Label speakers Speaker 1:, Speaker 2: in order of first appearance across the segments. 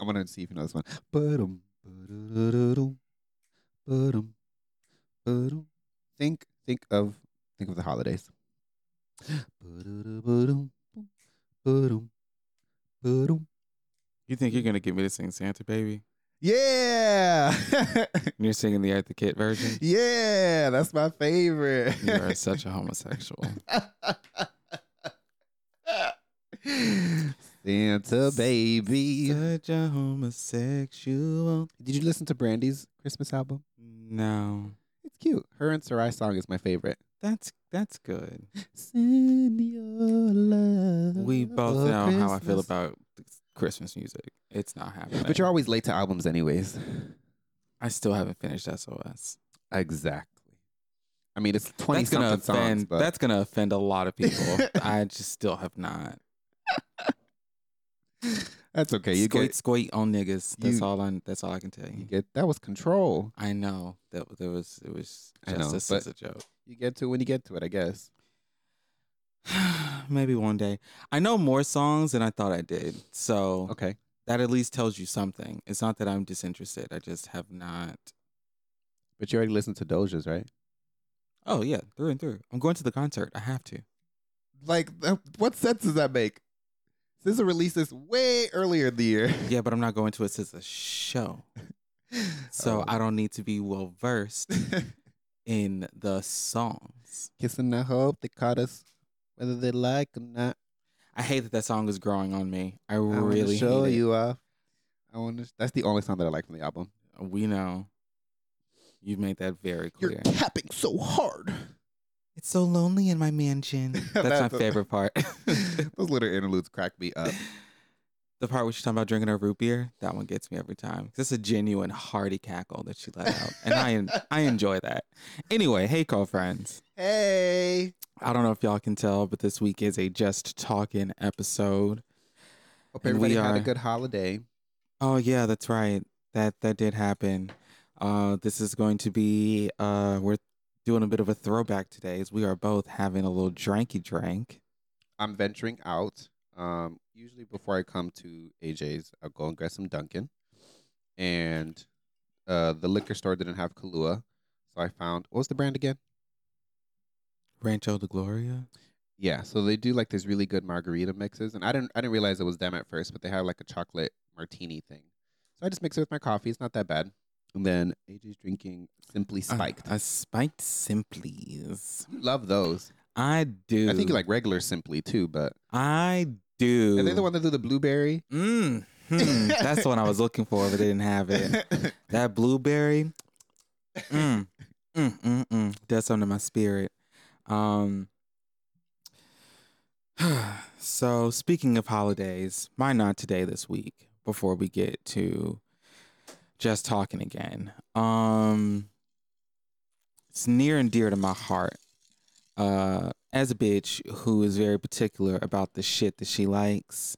Speaker 1: I'm gonna see if you know this one. Think, think of, think of the holidays. Ba-da-da-ba-dum, boom, ba-dum, ba-dum.
Speaker 2: You think you're gonna get me to sing Santa Baby?
Speaker 1: Yeah,
Speaker 2: you're singing the Eartha Kitt version?
Speaker 1: yeah, that's my favorite.
Speaker 2: You are such a homosexual.
Speaker 1: Santa baby.
Speaker 2: Such a homosexual.
Speaker 1: Did you listen to Brandy's Christmas album?
Speaker 2: No.
Speaker 1: It's cute. Her and Sy'Rai song is my favorite.
Speaker 2: That's that's good.
Speaker 1: Send your love.
Speaker 2: We both know how I feel about Christmas music. It's not happening.
Speaker 1: But you're always late to albums, anyways.
Speaker 2: I still haven't finished SOS.
Speaker 1: Exactly. I mean, it's twenty
Speaker 2: That's gonna
Speaker 1: something
Speaker 2: offend.
Speaker 1: songs, but
Speaker 2: That's gonna offend a lot of people. I just still have not.
Speaker 1: That's okay. You
Speaker 2: squeak
Speaker 1: get,
Speaker 2: squeak on niggas. That's
Speaker 1: you-
Speaker 2: all I. That's all I can tell
Speaker 1: you
Speaker 2: you.
Speaker 1: get. That was control.
Speaker 2: I know that there was. It was
Speaker 1: I know,
Speaker 2: this is a joke.
Speaker 1: You get to it when you get to it, I guess.
Speaker 2: Maybe one day. I know more songs than I thought I did. So
Speaker 1: Okay.
Speaker 2: that at least tells you something. It's not that I'm disinterested. I just have not.
Speaker 1: But you already listened to Doja's, right?
Speaker 2: Oh yeah, through and through. I'm going to the concert. I have to.
Speaker 1: Like, uh, what sense does that make? SZA released this way earlier in the year.
Speaker 2: Yeah, but I'm not going to it as a show. So
Speaker 1: Oh.
Speaker 2: I don't need to be well versed in the songs.
Speaker 1: Kissing the hope they caught us, whether they like or not.
Speaker 2: I hate that that song is growing on me. I
Speaker 1: I
Speaker 2: really
Speaker 1: show
Speaker 2: hate
Speaker 1: you off. I want to. That's the only song that I like from the album.
Speaker 2: We know. You've made that very clear.
Speaker 1: You're tapping so hard.
Speaker 2: It's so lonely in my mansion. That's, my
Speaker 1: That's a-
Speaker 2: favorite part.
Speaker 1: Those little interludes crack me up.
Speaker 2: the part where she's talking about drinking her root beer, that one gets me every time. It's a genuine hearty cackle that she let out. And I I enjoy that. Anyway, hey Curlfriends.
Speaker 1: Hey.
Speaker 2: I don't know if y'all can tell, but this week is a just talking episode.
Speaker 1: Hope
Speaker 2: And
Speaker 1: everybody
Speaker 2: we
Speaker 1: had a good holiday.
Speaker 2: Oh yeah, that's right. That that did happen. Uh, this is going to be uh, we're doing a bit of a throwback today, as we are both having a little dranky drink.
Speaker 1: I'm venturing out. Um, usually before I come to AJ's, I'll go and get some Dunkin'. And uh, the liquor store didn't have Kahlua, so I found what was the brand again?
Speaker 2: Rancho de Gloria.
Speaker 1: Yeah, so they do like these really good margarita mixes, and I didn't I didn't realize it was them at first, but they have like a chocolate martini thing. So I just mix it with my coffee. It's not that bad. And then AJ's drinking Simply
Speaker 2: Uh,
Speaker 1: Spiked.
Speaker 2: a spiked Simplies.
Speaker 1: You love those.
Speaker 2: I do.
Speaker 1: I think you like regular Simply too, but
Speaker 2: I do.
Speaker 1: are they the one that do the blueberry?
Speaker 2: Mm, hmm, that's the one I was looking for, but they didn't have it. That blueberry. Mm, mm, mm, mm. Something to my spirit. Um. So speaking of holidays, mine not today this week. Before we get to just talking again, um, it's near and dear to my heart. Uh, as a bitch who is very particular about the shit that she likes,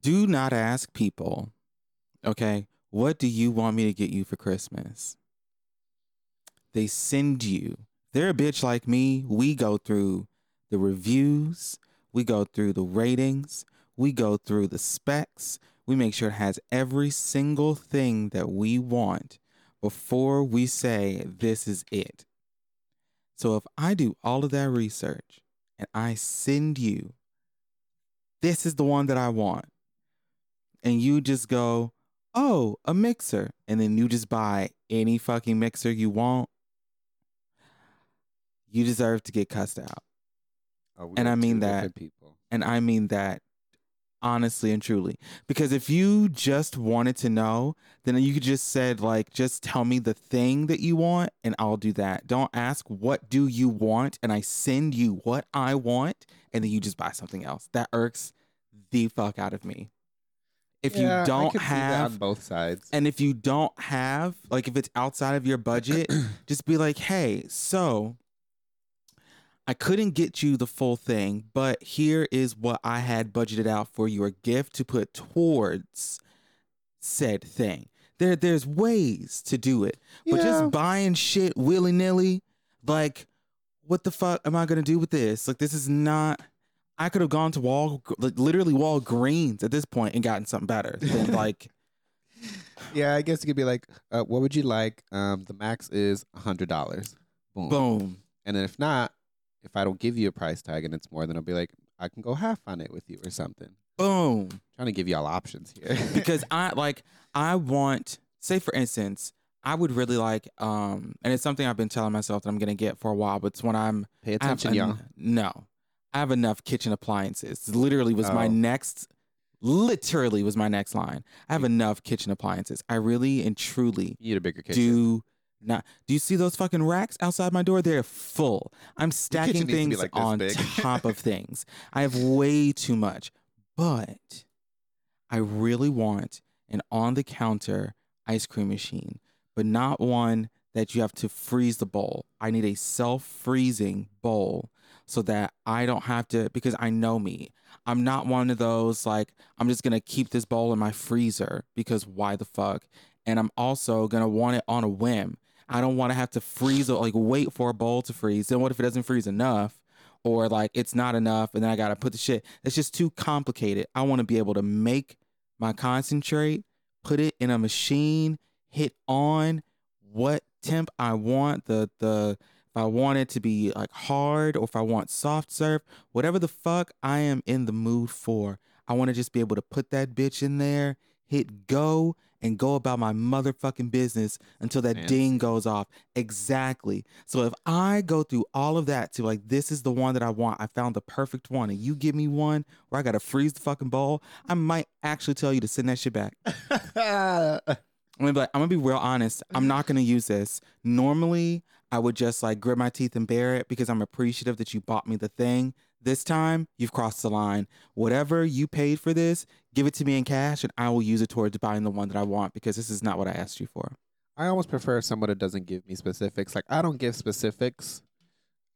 Speaker 2: do not ask people, okay, what do you want me to get you for Christmas? They send you. They're a bitch like me. We go through the reviews, we go through the ratings, we go through the specs. We make sure it has every single thing that we want before we say this is it. So if I do all of that research and I send you, this is the one that I want, and you just go, oh, a mixer, and then you just buy any fucking mixer you want, you deserve to get cussed out.
Speaker 1: Oh,
Speaker 2: And I mean that-
Speaker 1: people.
Speaker 2: And I mean that honestly and truly. Because if you just wanted to know, then you could just said like just tell me the thing that you want and I'll do that. Don't ask what do you want and I send you what I want and then you just buy something else. That irks the fuck out of me. If
Speaker 1: Yeah,
Speaker 2: you don't
Speaker 1: could see that
Speaker 2: have
Speaker 1: on both sides.
Speaker 2: and if you don't have, like, if it's outside of your budget, just be like, hey, so I couldn't get you the full thing, but here is what I had budgeted out for your gift to put towards said thing. There, there's ways to do it, but
Speaker 1: Yeah.
Speaker 2: just buying shit willy nilly, like, what the fuck am I gonna do with this? Like, this is not. I could have gone to Wall, like, literally Walgreens at this point and gotten something better than like.
Speaker 1: Yeah, I guess it could be like, uh, what would you like? Um, the max is a hundred dollars. Boom.
Speaker 2: Boom.
Speaker 1: And then if not, if I don't give you a price tag and it's more, then I'll be like, I can go half on it with you or something.
Speaker 2: Boom.
Speaker 1: trying to give you all options here.
Speaker 2: because I like I want say for instance I would really like um and it's something I've been telling myself that I'm gonna get for a while but it's when I'm
Speaker 1: pay
Speaker 2: I have
Speaker 1: attention,
Speaker 2: en-
Speaker 1: y'all.
Speaker 2: no I have enough kitchen appliances literally was my
Speaker 1: Oh.
Speaker 2: next literally was my next line I have enough kitchen appliances I really and truly
Speaker 1: You need a bigger kitchen.
Speaker 2: do not do you see those fucking racks outside my door they're full I'm stacking things
Speaker 1: like
Speaker 2: on top of things I have way too much but I really want an on the counter ice cream machine, but not one that you have to freeze the bowl. I need a self freezing bowl so that I don't have to, because I know me. I'm not one of those like, I'm just going to keep this bowl in my freezer because why the fuck? And I'm also going to want it on a whim. I don't want to have to freeze or like wait for a bowl to freeze. Then what if it doesn't freeze enough? Or like it's not enough and then I got to put the shit. It's just too complicated. I want to be able to make my concentrate, put it in a machine, hit on what temp I want, the the if I want it to be like hard or if I want soft serve, whatever the fuck I am in the mood for. I want to just be able to put that bitch in there, hit go and go about my motherfucking business until that
Speaker 1: Fancy.
Speaker 2: ding goes off. Exactly. So if I go through all of that to like this is the one that I want, I found the perfect one, and you give me one where I gotta freeze the fucking bowl, I might actually tell you to send that shit back. I'm gonna be like, I'm gonna be real honest. I'm not gonna use this. Normally, I would just like grit my teeth and bear it because I'm appreciative that you bought me the thing. This time, you've crossed the line. Whatever you paid for this, give it to me in cash, and I will use it towards buying the one that I want because this is not what I asked you for.
Speaker 1: I almost prefer someone that doesn't give me specifics. Like I don't give specifics.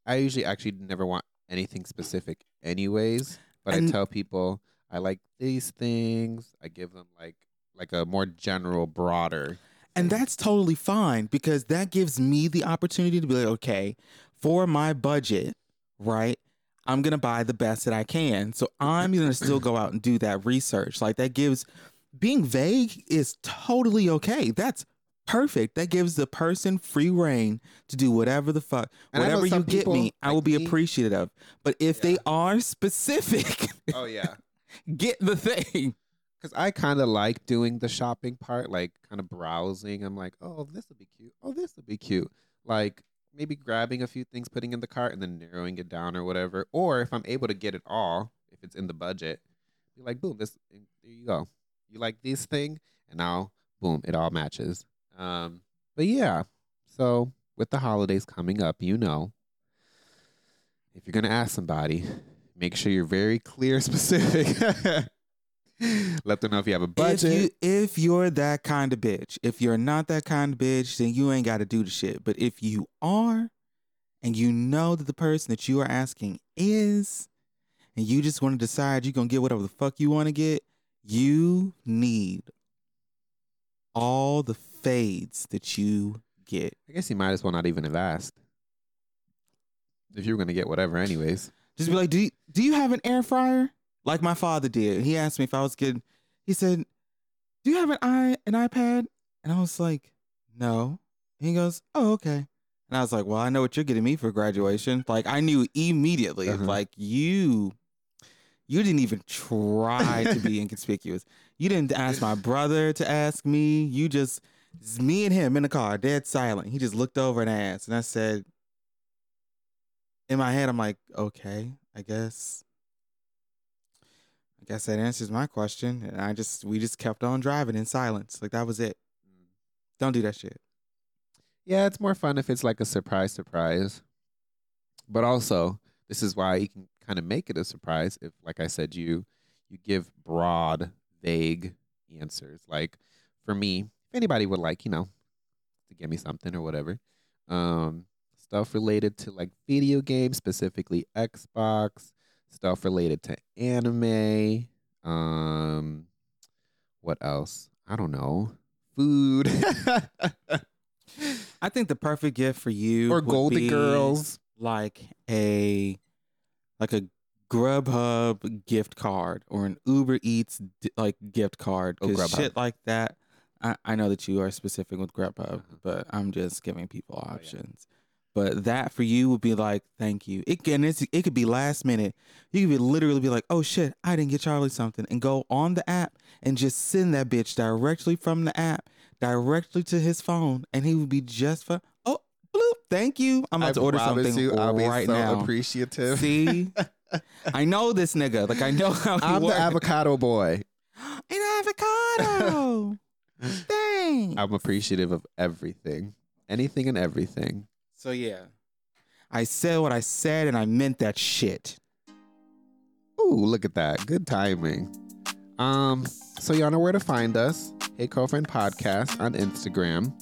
Speaker 1: I usually actually never want anything specific anyways. But
Speaker 2: And-
Speaker 1: I tell people I like these things. I give them like like a more general, broader.
Speaker 2: And that's totally fine because that gives me the opportunity to be like, okay, for my budget, right? I'm going to buy the best that I can. So I'm going to still go out and do that research. Like that gives being vague is totally okay. That's perfect. That gives the person free reign to do whatever the fuck,
Speaker 1: And
Speaker 2: whatever you get me,
Speaker 1: people
Speaker 2: I will be appreciative. But if they are specific,
Speaker 1: Oh yeah.
Speaker 2: get the thing.
Speaker 1: Because I kind of like doing the shopping part, like kind of browsing. I'm like, oh, this will be cute. Oh, this will be cute. Like maybe grabbing a few things, putting in the cart, and then narrowing it down or whatever. Or if I'm able to get it all, if it's in the budget, be like, boom, this there you go. You like this thing, and now boom, it all matches. Um, but yeah, so with the holidays coming up, you know, if you're gonna ask somebody, make sure you're very clear, specific. Let them know if you have a budget.
Speaker 2: If, you, if you're that kind of bitch, if you're not that kind of bitch, then you ain't got to do the shit. But if you are, and you know that the person that you are asking is, and you just want to decide you're going to get whatever the fuck you want to get, you need all the fades that you get.
Speaker 1: I guess you might as well not even have asked. If you were gonna get whatever, anyways.
Speaker 2: Just be like, do you, do you have an air fryer? Like my father did. He asked me if I was getting. He said, "Do you have an i an iPad?" And I was like, "No." And he goes, "Oh, okay." And I was like, "Well, I know what you're getting me for graduation." Like I knew immediately.
Speaker 1: Uh-huh.
Speaker 2: Like you, you didn't even try to be inconspicuous. You didn't ask my brother to ask me. You just it's me and him in the car, dead silent. He just looked over and asked, and I said, in my head, I'm like, okay, I guess. I guess that answers my question. And I just we just kept on driving in silence. Like that was it. Don't do that shit.
Speaker 1: Yeah, it's more fun if it's like a surprise surprise. But also, this is why you can kind of make it a surprise if like I said you you give broad, vague answers. Like for me, if anybody would like, you know, to give me something or whatever. Um stuff related to like video games, specifically Xbox, stuff related to anime, um what else? I don't know. Food.
Speaker 2: I think the perfect gift for you
Speaker 1: or Golden Girls.
Speaker 2: like a like a Grubhub gift card or an Uber Eats like gift card.
Speaker 1: Oh,
Speaker 2: 'Cause
Speaker 1: Grubhub.
Speaker 2: shit like that. I, I know that you are specific with Grubhub,
Speaker 1: Uh-huh.
Speaker 2: but I'm just giving people
Speaker 1: yeah.
Speaker 2: But that for you would be like, thank you. It can it's, it could be last minute. You could be literally be like, oh shit, I didn't get Charlie something, and go on the app and just send that bitch directly from the app directly to his phone, and he would be just for oh bloop, thank you. I'm about
Speaker 1: I
Speaker 2: to order something
Speaker 1: you, I'll
Speaker 2: right
Speaker 1: so
Speaker 2: now.
Speaker 1: appreciative.
Speaker 2: See, I know this nigga. Like I know how he
Speaker 1: I'm the avocado boy.
Speaker 2: An avocado. Dang.
Speaker 1: I'm appreciative of everything, anything and everything.
Speaker 2: So yeah, I said what I said, and I meant that shit.
Speaker 1: Ooh, look at that. Good timing. Um, so y'all know where to find us. Hey Curlfriend Podcast on Instagram.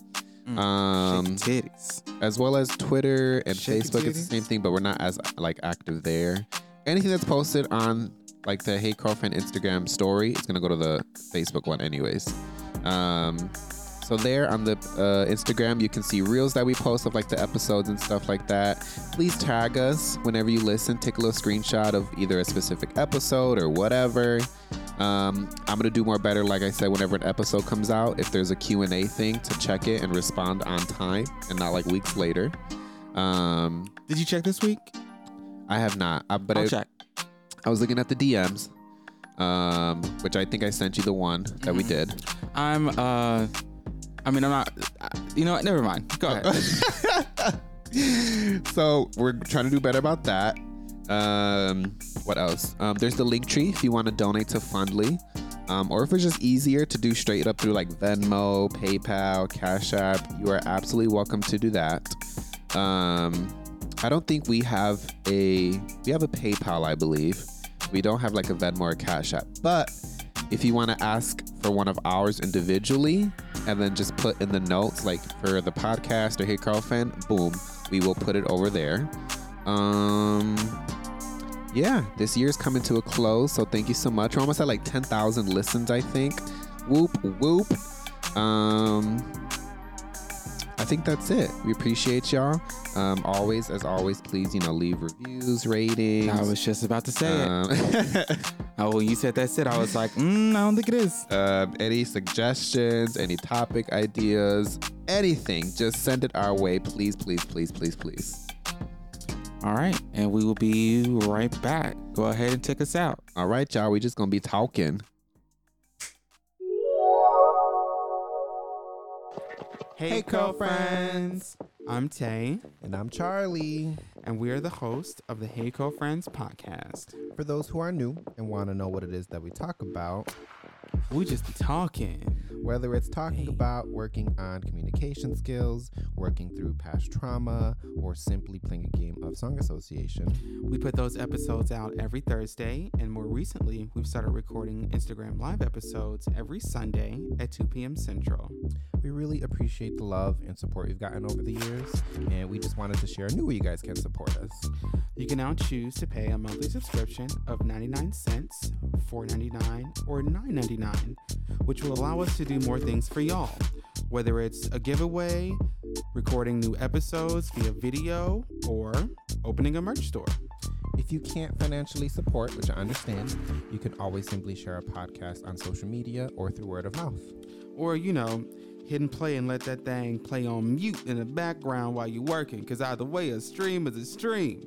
Speaker 2: Mm.
Speaker 1: Um,
Speaker 2: titties.
Speaker 1: as well as Twitter and
Speaker 2: Shake
Speaker 1: Facebook. It's the same thing, but we're not as like active there. Anything that's posted on like the Hey Curlfriend Instagram story, it's gonna go to the Facebook one anyways. Um, so there on the uh, Instagram, you can see reels that we post of like the episodes and stuff like that. Please tag us whenever you listen. Take a little screenshot of either a specific episode or whatever. Um, I'm gonna do more better, like I said, whenever an episode comes out. If there's a Q&A thing, to check it and respond on time and not like weeks later. Um,
Speaker 2: Did you check this week?
Speaker 1: I have not, uh, but
Speaker 2: I'll
Speaker 1: I,
Speaker 2: check.
Speaker 1: I was looking at the DMs, um, which I think I sent you the one that we
Speaker 2: Mhm.
Speaker 1: did.
Speaker 2: I'm. uh I mean, I'm not. You know what? Never mind. Go ahead.
Speaker 1: so we're trying to do better about that. Um, what else? Um, there's the link tree if you want to donate to Fundly, um, or if it's just easier to do straight up through like Venmo, PayPal, Cash App. You are absolutely welcome to do that. Um, I don't think we have a we have a PayPal, I believe. We don't have like a Venmo or Cash App, but if you want to ask for one of ours individually and then just put in the notes like for the podcast or hey Curlfriend, boom we will put it over there. Um yeah this year's coming to a close so thank you so much. We're almost at like 10,000 listens i think. Whoop whoop. Um I think that's it. We appreciate y'all. Um, always, as always, please, you know, leave reviews, ratings.
Speaker 2: I was just about to say it.
Speaker 1: um,
Speaker 2: Oh, when you said that shit, I was like, mm, I don't think it is.
Speaker 1: um, any suggestions, any topic ideas, anything, just send it our way, please, please, please, please, please.
Speaker 2: All right, and we will be right back. Go ahead and take us out.
Speaker 1: All right, y'all, we just gonna be talking.
Speaker 2: Hey,
Speaker 3: Curlfriends.
Speaker 2: I'm Tay,
Speaker 3: And I'm Charlie.
Speaker 2: and we are the host of the Hey Curlfriend podcast.
Speaker 3: For those who are new and want to know what it is that we talk about,
Speaker 2: We just be talking.
Speaker 3: whether it's talking about working on communication skills, working through past trauma, or simply playing a game of song association,
Speaker 2: We put those episodes out every Thursday, and more recently, we've started recording Instagram live episodes every Sunday at 2 p.m. Central.
Speaker 3: we really appreciate the love and support we've gotten over the years. And we just wanted to share a new way you guys can support us.
Speaker 2: You can now choose to pay a monthly subscription of 99 cents, $4.99, or $9.99, which will allow us to do more things for y'all. Whether it's a giveaway, recording new episodes via video, or opening a merch store.
Speaker 3: If you can't financially support, which I understand, you can always simply share a podcast on social media or through word of mouth.
Speaker 2: Or, you know, hit and play and let that thing play on mute in the background while you're working, because either way, a stream is a stream.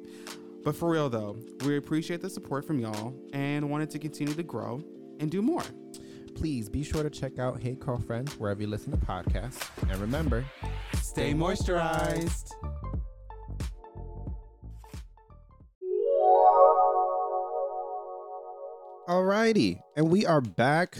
Speaker 2: But for real though, we appreciate the support from y'all and wanted to continue to grow and do more.
Speaker 3: Please be sure to check out Hey Curlfriend wherever you listen to podcasts. And remember,
Speaker 2: Stay moisturized.
Speaker 1: Alrighty, and we are back.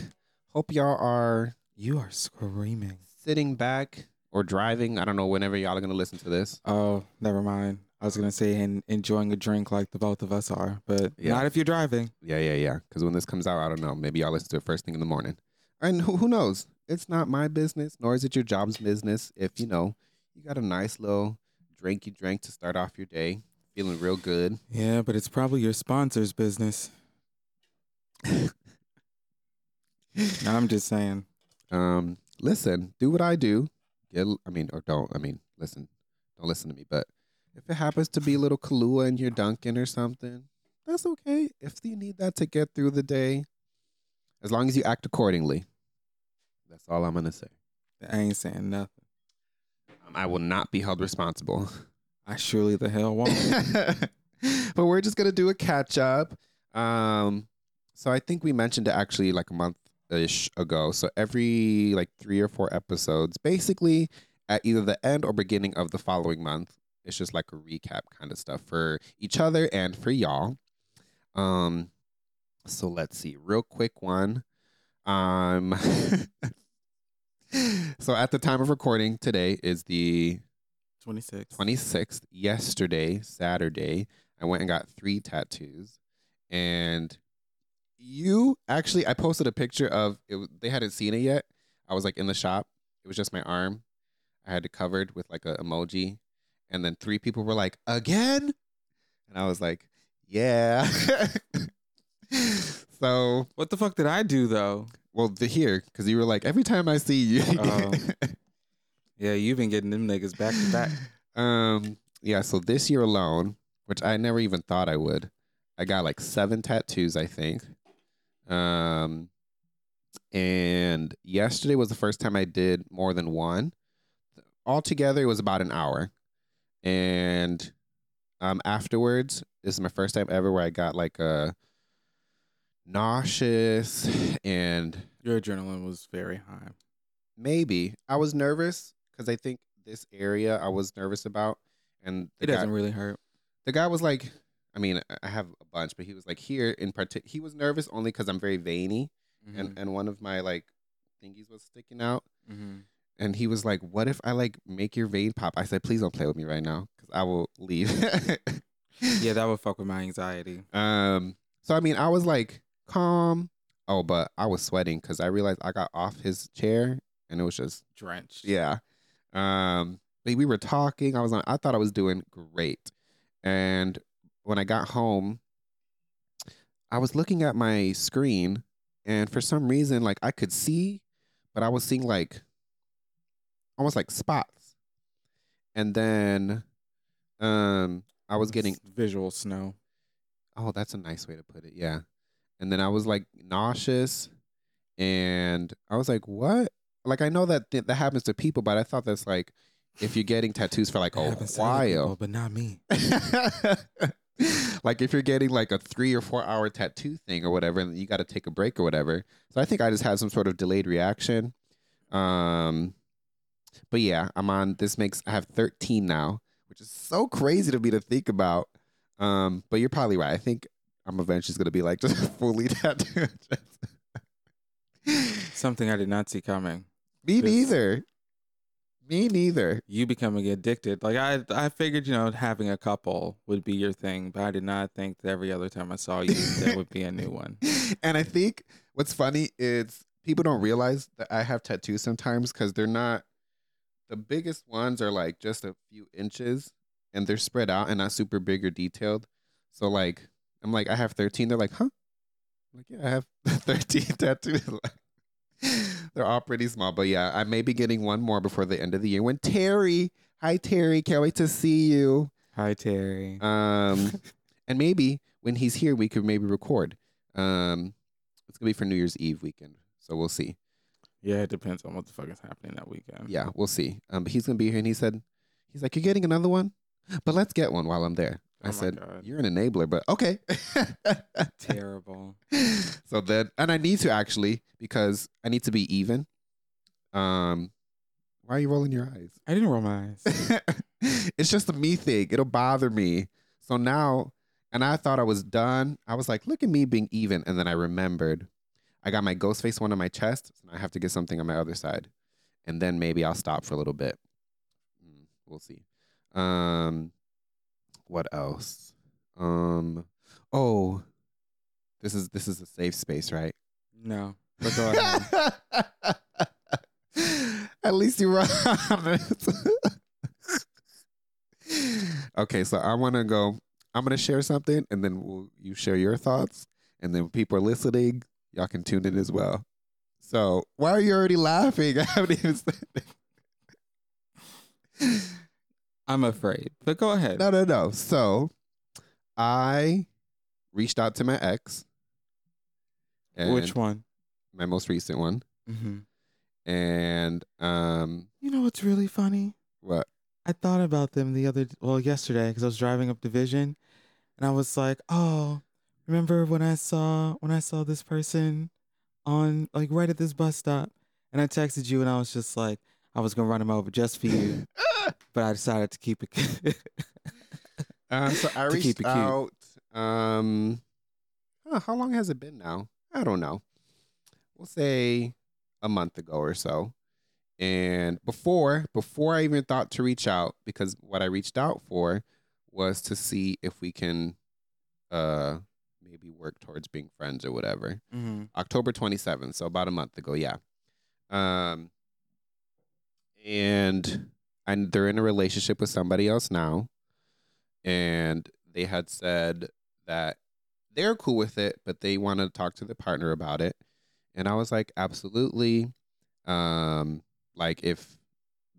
Speaker 1: Hope y'all are
Speaker 2: You are screaming.
Speaker 1: sitting back or driving. I don't know whenever y'all are gonna listen to this.
Speaker 2: Oh, never mind. I was gonna say and enjoying a drink like the both of us are, but
Speaker 1: Yeah.
Speaker 2: not if you're driving.
Speaker 1: Yeah, yeah, yeah. Because when this comes out, I don't know. Maybe y'all listen to it first thing in the morning. And who, who knows? It's not my business, nor is it your job's business. If you know you got a nice little drink you drank to start off your day, feeling real good.
Speaker 2: Yeah, but it's probably your sponsor's business. I'm just saying.
Speaker 1: Um, listen, do what I do. Get, I mean, or don't. I mean, listen, don't listen to me. But if it happens to be a little Kahlua in your Dunkin' or something, that's okay. If you need that to get through the day, as long as you act accordingly. That's all I'm gonna say.
Speaker 2: I ain't saying nothing.
Speaker 1: Um, I will not be held responsible.
Speaker 2: I surely the hell won't.
Speaker 1: but we're just gonna do a catch up. Um, so I think we mentioned it actually like a month ish ago. So every like three or four episodes, basically at either the end or beginning of the following month, it's just like a recap kind of stuff for each other and for y'all. Um, so let's see, real quick one. Um, so at the time of recording today is the
Speaker 2: 26.
Speaker 1: 26th, yesterday, Saturday, I went and got three tattoos. And you actually, I posted a picture of it. They hadn't seen it yet. I was like in the shop. It was just my arm. I had it covered with like an emoji. And then three people were like, again? And I was like, yeah. so,
Speaker 2: What the fuck did I do though?
Speaker 1: well, the here, because you were like, every time I see you.
Speaker 2: Oh. Yeah, you've been getting them niggas back to back.
Speaker 1: Um, yeah, so this year alone, which I never even thought I would, I got like seven tattoos, I think. Um, and yesterday was the first time I did more than one. Altogether, it was about an hour. And um, afterwards, this is my first time ever where I got like a nauseous and
Speaker 2: Your adrenaline was very high.
Speaker 1: maybe I was nervous because I think this area I was nervous about, and
Speaker 2: It
Speaker 1: guy,
Speaker 2: doesn't really hurt.
Speaker 1: the guy was like, I mean, I- have a bunch, but he was like here in part. He was nervous only because I'm very veiny,
Speaker 2: Mm-hmm.
Speaker 1: and and one of my like thingies was sticking out,
Speaker 2: hmm
Speaker 1: and he was like, "What if I like make your vein pop?" I said, "Please don't play with me right now, because I will leave."
Speaker 2: Yeah, that would fuck with my anxiety.
Speaker 1: Um. So I mean, I was like calm. Oh, but I was sweating because I realized I got off his chair, and it was just
Speaker 2: Drenched.
Speaker 1: Yeah. Um, but we were talking. I was on, I thought I was doing great. And when I got home, I was looking at my screen and for some reason like I could see, but I was seeing like almost like spots. And then um I was getting
Speaker 2: visual snow.
Speaker 1: Oh, that's a nice way to put it. Yeah. And then I was like nauseous and I was like, "What?" Like I know that th- that happens to people, but I thought that's like if you're getting tattoos for like a
Speaker 2: to people, but not me.
Speaker 1: like if you're getting like a 3 or 4 hour tattoo thing or whatever and you got to take a break or whatever. So I think I just had some sort of delayed reaction. Um but yeah, I'm on this makes I have 13 now, which is so crazy to me to think about. Um, but you're probably right. I think I'm eventually gonna be like just fully tattooed.
Speaker 2: Something I did not see coming.
Speaker 1: Me
Speaker 2: Just-
Speaker 1: neither. Me neither.
Speaker 2: You becoming addicted. Like I, I figured, you know, having a couple would be your thing, but I did not think that every other time I saw you, there would be a new one.
Speaker 1: And I think what's funny is people don't realize that I have tattoos sometimes because they're not the biggest ones are like just a few inches and they're spread out and not super big or detailed. So like I'm like, I have 13. They're like, huh? I'm like, yeah, I have 13 tattoos. they're all pretty small. But yeah, I may be getting one more before the end of the year. When Terry, hi Terry, can't wait to see you.
Speaker 2: Hi, Terry.
Speaker 1: Um, and maybe when he's here, we could maybe record. Um, it's gonna be for New Year's Eve weekend, so we'll see.
Speaker 2: Yeah, it depends on what the fuck is happening that weekend.
Speaker 1: Yeah, we'll see. Um, but he's gonna be here, and he said, he's like, "You're getting another one, but let's get one while I'm there." I
Speaker 2: Oh my
Speaker 1: said,
Speaker 2: God.
Speaker 1: "You're an enabler, but okay."
Speaker 2: Terrible.
Speaker 1: so then, and I need to actually because I need to be even. Um, why are you rolling your eyes?
Speaker 2: I didn't roll my eyes.
Speaker 1: it's just a me thing. It'll bother me. So now, and I thought I was done. I was like, look at me being even. And then I remembered I got my ghost face one on my chest. So I have to get something on my other side. And then maybe I'll stop for a little bit. Mm, We'll see. Um, what else? Um, oh, this is this is a safe space, right?
Speaker 2: No, but go ahead.
Speaker 1: At least you were honest. okay, so I want to go. I'm gonna share something, and then we'll, you share your thoughts, and then people are listening. Y'all can tune in as well. So why are you already laughing? I haven't even said it.
Speaker 2: I'm afraid, but go ahead.
Speaker 1: No, no, no. So I reached out to my ex.
Speaker 2: Which one?
Speaker 1: My most recent one.
Speaker 2: Mm-hmm.
Speaker 1: And um,
Speaker 2: You know what's really funny?
Speaker 1: what?
Speaker 2: I thought about them the other, well, yesterday because I was driving up Division, and I was like, "Oh, remember when I saw when I saw this person on like right at this bus stop?" And I texted you, and I was just like, I was gonna run him over just for you, but I decided to keep it.
Speaker 1: Uh, so I reached
Speaker 2: it
Speaker 1: out. Um, huh, how long has it been now? I don't know. We'll say a month ago or so. And before before I even thought to reach out, because what I reached out for was to see if we can uh maybe work towards being friends or whatever.
Speaker 2: mm-hmm.
Speaker 1: October 27th, so about a month ago, yeah. Um and and they're in a relationship with somebody else now. And they had said that they're cool with it, but they want to talk to the partner about it. And I was like, absolutely. Um like if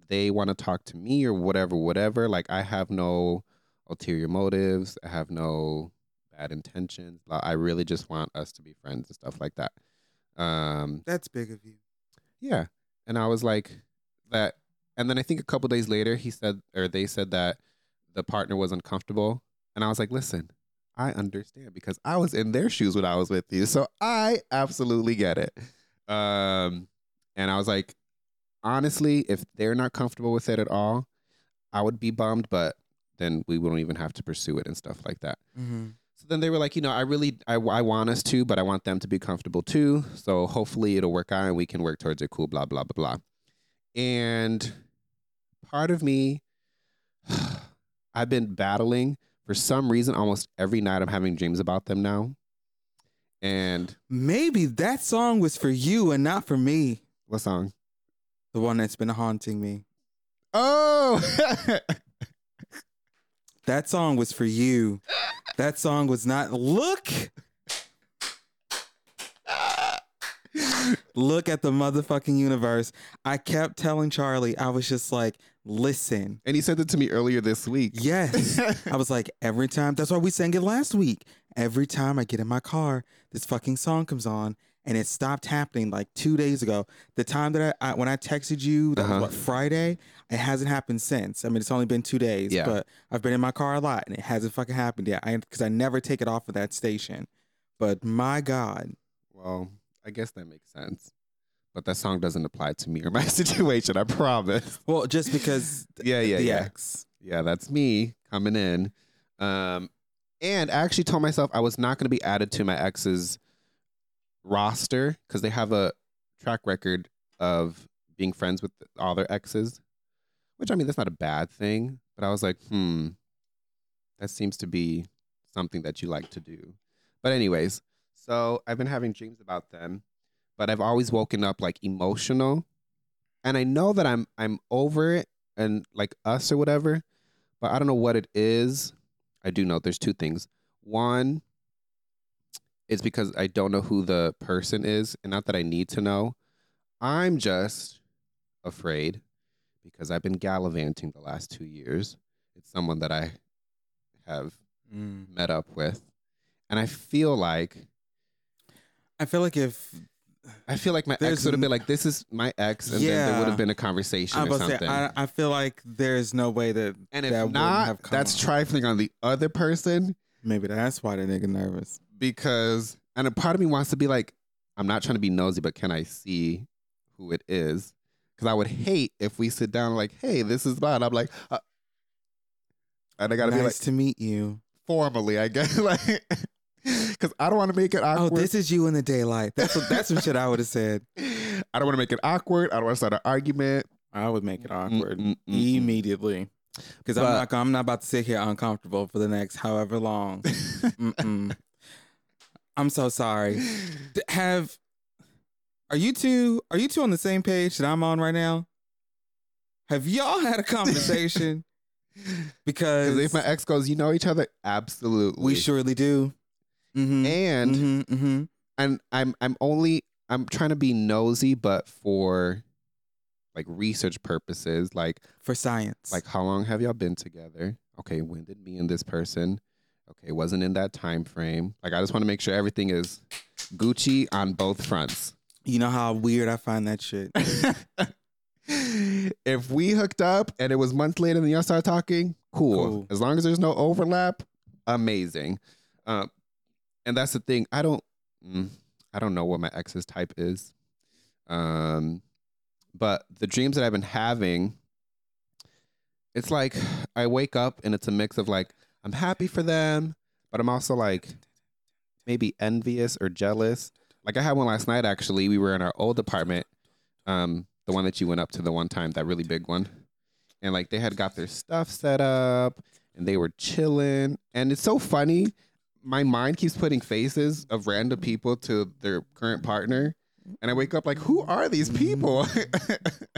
Speaker 1: they want to talk to me or whatever whatever, like I have no ulterior motives, I have no bad intentions. I really just want us to be friends and stuff like that. Um,
Speaker 2: That's big of you.
Speaker 1: yeah. And I was like that and then I think a couple days later he said or they said that the partner was uncomfortable and I was like, "Listen, I understand because I was in their shoes when I was with you. So I absolutely get it." Um and I was like, honestly, if they're not comfortable with it at all, I would be bummed, but then we wouldn't even have to pursue it and stuff like that.
Speaker 2: Mm-hmm.
Speaker 1: So then they were like, you know, I really, I, I want us to, but I want them to be comfortable too. So hopefully it'll work out and we can work towards it. Cool, blah, blah, blah, blah. And part of me, I've been battling for some reason. Almost every night I'm having dreams about them now. And
Speaker 2: Maybe that song was for you and not for me.
Speaker 1: what song?
Speaker 2: The one that's been haunting me.
Speaker 1: Oh,
Speaker 2: That song was for you. That song was not. Look. Look at the motherfucking universe. I kept telling Charlie, I was just like, listen.
Speaker 1: and he sent it to me earlier this week.
Speaker 2: Yes. I was like, every time, that's why we sang it last week. Every time I get in my car, this fucking song comes on. And it stopped happening like two days ago. The time that I, I when I texted you, that
Speaker 1: Uh-huh.
Speaker 2: was what Friday. It hasn't happened since. I mean, it's only been two days,
Speaker 1: Yeah.
Speaker 2: but I've been in my car a lot, and it hasn't fucking happened yet. I because I never take it off of that station. But my God,
Speaker 1: Well, I guess that makes sense. But that song doesn't apply to me or my situation, I promise.
Speaker 2: well, just because
Speaker 1: Yeah, yeah,
Speaker 2: the
Speaker 1: yeah.
Speaker 2: ex.
Speaker 1: Yeah, that's me coming in. Um, and I actually told myself I was not going to be added to my ex's roster because they have a track record of being friends with all their exes, which I mean, that's not a bad thing. But I was like, hmm, that seems to be something that you like to do. But, anyways, so I've been having dreams about them, but I've always woken up like emotional. And I know that I'm I'm over it and like us or whatever, but I don't know what it is. I do know there's two things. One, it's because I don't know who the person is, and not that I need to know. I'm just afraid because I've been gallivanting the last two years. It's someone that I have
Speaker 2: Mm.
Speaker 1: met up with, and I feel like
Speaker 2: I feel like if
Speaker 1: I feel like my ex would have been like, "This is my ex," and then there would have been a conversation
Speaker 2: I'm
Speaker 1: or
Speaker 2: about to
Speaker 1: something.
Speaker 2: say, I, I feel like there's no way that
Speaker 1: and if
Speaker 2: that
Speaker 1: not, that's trifling on the other person.
Speaker 2: maybe that's why the nigga nervous.
Speaker 1: Because and a part of me wants to be like i'm not trying to be nosy but can i see who it is because i would hate if we sit down like hey this is bad i'm like uh, and i gotta
Speaker 2: nice
Speaker 1: be like
Speaker 2: to meet you.
Speaker 1: formally i guess like because i don't want to make it awkward.
Speaker 2: Oh, this is you in the daylight. That's what, that's some shit I would have said.
Speaker 1: i don't want to make it awkward i don't want to start an argument
Speaker 2: I would make it awkward
Speaker 1: Mm, mm, mm, mm.
Speaker 2: immediately because I'm not. I'm not about to sit here uncomfortable for the next however long. I'm so sorry. Have are you two? Are you two on the same page that I'm on right now? Have y'all had a conversation? because
Speaker 1: because if my ex goes you know each other absolutely
Speaker 2: we surely do. Mm-hmm.
Speaker 1: and
Speaker 2: mm-hmm, mm-hmm.
Speaker 1: and I'm I'm only I'm trying to be nosy, but for like research purposes, like
Speaker 2: For science,
Speaker 1: like how long have y'all been together? Okay, when did me and this person? Okay, it wasn't in that time frame. Like I just want to make sure everything is Gucci on both fronts.
Speaker 2: You know how weird I find that shit.
Speaker 1: if we hooked up and it was months later and then y'all started talking, cool.
Speaker 2: Cool.
Speaker 1: As long as there's no overlap, amazing. Um, and that's the thing. I don't, mm, I don't know what my ex's type is. Um, but the dreams that I've been having, it's like I wake up and it's a mix of like I'm happy for them, but I'm also like maybe envious or jealous. Like I had one last night actually. We were in our old apartment, um, the one that you went up to the one time, that really big one. And like they had got their stuff set up and they were chilling. And it's so funny. My mind keeps putting faces of random people to their current partner. And I wake up like, who are these people?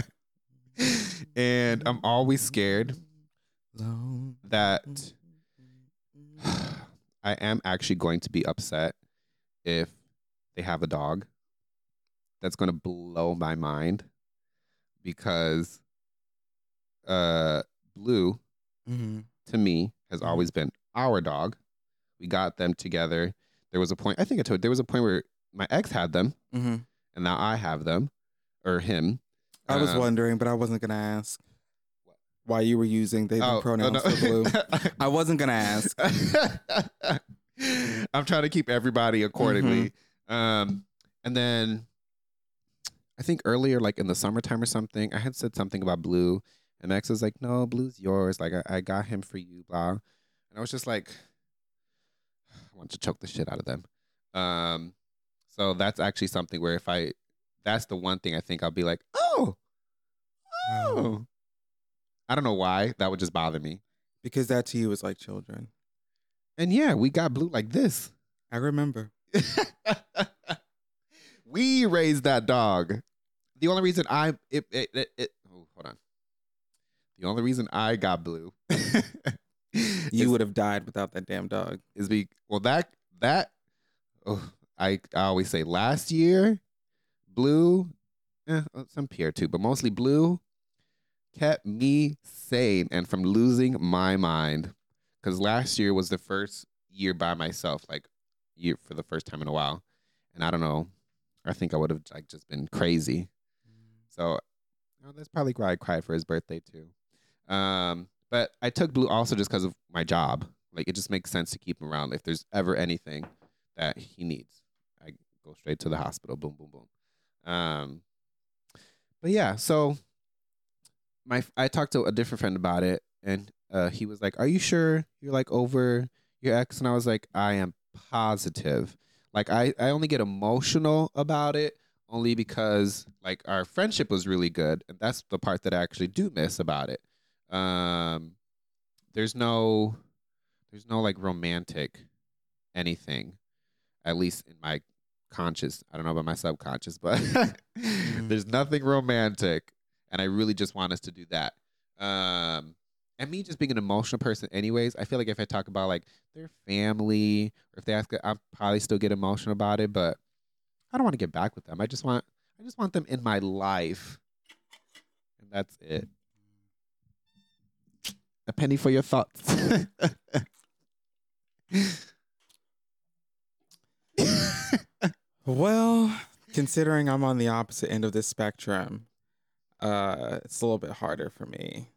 Speaker 1: and I'm always scared that I am actually going to be upset if they have a dog. That's going to blow my mind because uh Blue
Speaker 2: hmm
Speaker 1: to me has
Speaker 2: Mhm.
Speaker 1: always been our dog. We got them together. There was a point I think I told there was a point where my ex had them
Speaker 2: hmm
Speaker 1: and now I have them or him.
Speaker 2: I was
Speaker 1: Um,
Speaker 2: wondering, but I wasn't gonna ask why you were using they them
Speaker 1: oh,
Speaker 2: pronouns
Speaker 1: no.
Speaker 2: for blue. I wasn't gonna ask.
Speaker 1: I'm trying to keep everybody accordingly.
Speaker 2: Mm-hmm.
Speaker 1: Um, and then I think earlier, like in the summertime or something, I had said something about Blue, and Max was like, "No, Blue's yours. Like I, I got him for you." Blah, and I was just like, I want to choke the shit out of them. Um, so that's actually something where if I, that's the one thing I think I'll be like, oh, oh. I don't know why that would just bother me.
Speaker 2: because that to you is like children.
Speaker 1: And yeah, we got Blue like this.
Speaker 2: I remember.
Speaker 1: we raised that dog. The only reason I it it, it, it oh hold on. The only reason I got blue
Speaker 2: You would have died without that damn dog.
Speaker 1: is be well that that oh I I always say last year blue eh, some Pierre too, but mostly blue kept me sane and from losing my mind because last year was the first year by myself, like year for the first time in a while, and I don't know. I think I would have like just been crazy. So oh, that's probably why I cried for his birthday too. Um, but I took Blue also just because of my job. Like it just makes sense to keep him around. If there's ever anything that he needs, I go straight to the hospital. Boom, boom, boom. Um, but yeah, so my I talked to a different friend about it, and uh, he was like, "Are you sure you're like over your ex?" And I was like, "I am positive." Like I I only get emotional about it only because like our friendship was really good, and that's the part that I actually do miss about it. Um, there's no there's no like romantic anything, at least in my conscious. I don't know about my subconscious, but there's nothing romantic, and I really just want us to do that. Um, and me just being an emotional person, anyways, I feel like if I talk about like their family or if they ask, I'll probably still get emotional about it, but I don't want to get back with them. I just want, I just want them in my life, and that's it. A penny for your thoughts.
Speaker 2: Well, considering I'm on the opposite end of this spectrum, uh, it's a little bit harder for me.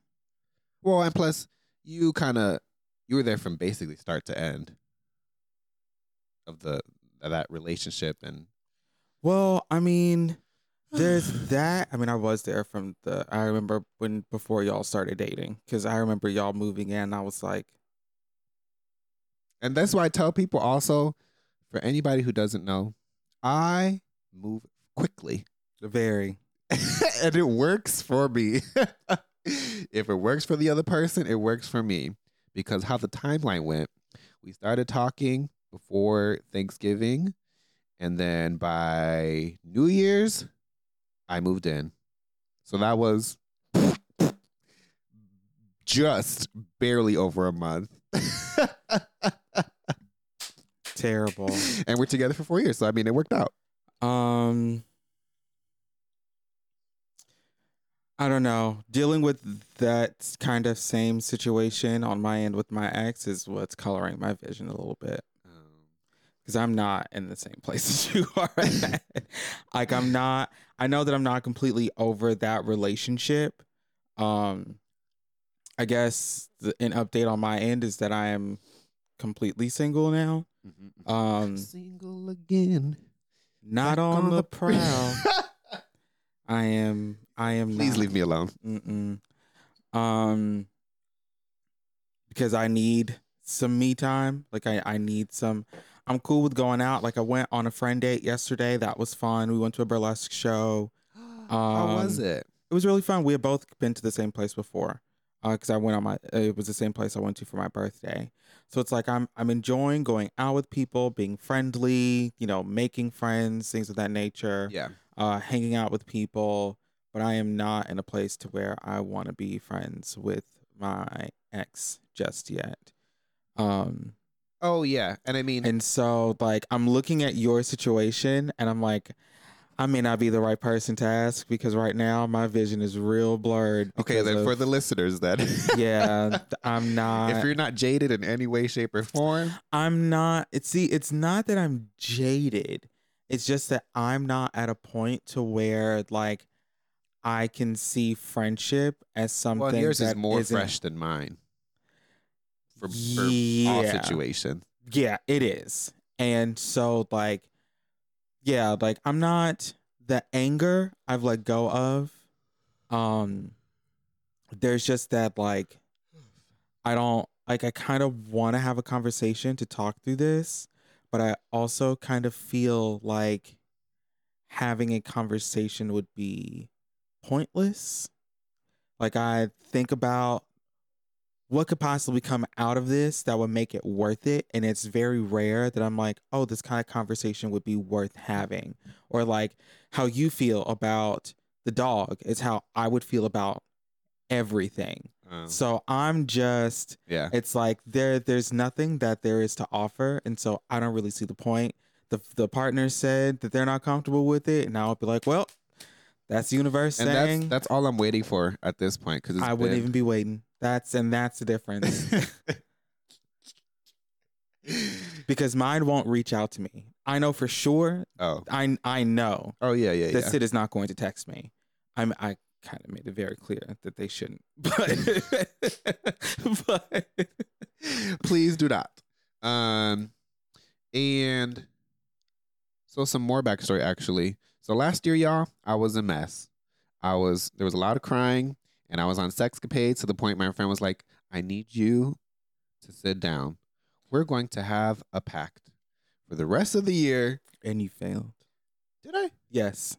Speaker 1: well, and plus, you kind of you were there from basically start to end of the of that relationship, and
Speaker 2: Well, I mean, there's that. I mean, I was there from the. I remember when before y'all started dating, because I remember y'all moving in. I was like,
Speaker 1: and that's why I tell people also, for anybody who doesn't know, I move quickly.
Speaker 2: very.
Speaker 1: and it works for me. if it works for the other person, it works for me. Because how the timeline went, we started talking before Thanksgiving, and then by New Year's, I moved in. So that was just barely over a month.
Speaker 2: Terrible.
Speaker 1: and we're together for four years. So I mean, it worked out.
Speaker 2: Um, I don't know. Dealing with that kind of same situation on my end with my ex is what's coloring my vision a little bit.
Speaker 1: Um,
Speaker 2: because I'm not in the same place as you are. like I'm not. I know that I'm not completely over that relationship. Um, I guess the, an update on my end is that I am completely single now.
Speaker 1: mhm, mhm.
Speaker 2: Um,
Speaker 1: Single again.
Speaker 2: not
Speaker 1: Back
Speaker 2: on, the prowl. I am. I am.
Speaker 1: Please
Speaker 2: not.
Speaker 1: leave me alone.
Speaker 2: Mm-mm. Um, because I need some me time. Like I, I need some. I'm cool with going out. Like I went on a friend date yesterday. That was fun. We went to a burlesque show.
Speaker 1: How was
Speaker 2: Um,
Speaker 1: it?
Speaker 2: It was really fun. We had both been to the same place before. Because I went on my. It was the same place I went to for my birthday. So it's like I'm. I'm enjoying going out with people, being friendly. You know, making friends, things of that nature
Speaker 1: Yeah.
Speaker 2: uh, hanging out with people, but I am not in a place to where I want to be friends with my ex just yet. Um,
Speaker 1: Oh yeah, and I mean,
Speaker 2: and so like I'm looking at your situation and I'm like, I may not be the right person to ask because right now my vision is real blurred.
Speaker 1: okay, then
Speaker 2: of-
Speaker 1: for the listeners, then
Speaker 2: yeah, I'm not.
Speaker 1: if you're not jaded in any way, shape, or form,
Speaker 2: I'm not. It's see, it's not that I'm jaded. It's just that I'm not at a point to where like I can see friendship as something.
Speaker 1: well, yours is
Speaker 2: that
Speaker 1: more
Speaker 2: isn't-
Speaker 1: fresh than mine. For, for all
Speaker 2: Yeah.
Speaker 1: situations.
Speaker 2: Yeah, it is. And so like, yeah, like I'm not the anger I've let go of. Um, there's just that like, I don't like. I kind of want to have a conversation to talk through this, but I also kind of feel like having a conversation would be pointless. Like I think about what could possibly come out of this that would make it worth it and it's very rare that i'm like oh this kind of conversation would be worth having or like how you feel about the dog is how i would feel about everything
Speaker 1: Um,
Speaker 2: so i'm just
Speaker 1: yeah.
Speaker 2: it's like there there's nothing that there is to offer and so i don't really see the point the the partner said that they're not comfortable with it and i'll be like well that's the universe
Speaker 1: And
Speaker 2: saying
Speaker 1: that's that's all I'm waiting for at this point because
Speaker 2: i wouldn't even be waiting that's and that's the difference because mine won't reach out to me. I know for sure.
Speaker 1: oh,
Speaker 2: I I know
Speaker 1: oh yeah, yeah,
Speaker 2: that
Speaker 1: yeah.
Speaker 2: Sid is not going to text me. I'm I kind of made it very clear that they shouldn't. But but
Speaker 1: Please do not. Um, and so some more backstory actually. So last year, y'all, I was a mess. I was there was a lot of crying, and I was on sexcapades to the point my friend was like, "I need you to sit down. We're going to have a pact for the rest of the year."
Speaker 2: and you failed.
Speaker 1: Did I?
Speaker 2: Yes,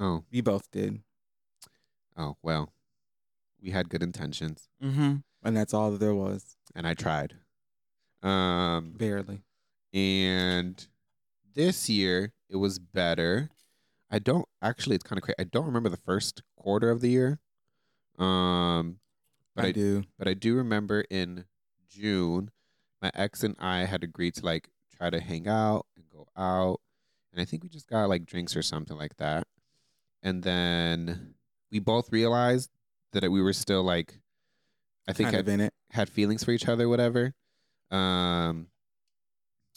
Speaker 1: Oh,
Speaker 2: we both did.
Speaker 1: oh well. We had good intentions,
Speaker 2: Mm-hmm. And that's all that there was.
Speaker 1: and I tried. Um,
Speaker 2: Barely.
Speaker 1: and this year it was better. I don't actually. It's kind of crazy. I don't remember the first quarter of the year. Um, but
Speaker 2: I,
Speaker 1: I,
Speaker 2: do.
Speaker 1: but I do remember in June, my ex and I had agreed to like try to hang out and go out, and I think we just got like drinks or something like that. And then we both realized that we were still like, I think
Speaker 2: kind
Speaker 1: had,
Speaker 2: of in it.
Speaker 1: had feelings for each other, whatever. Um,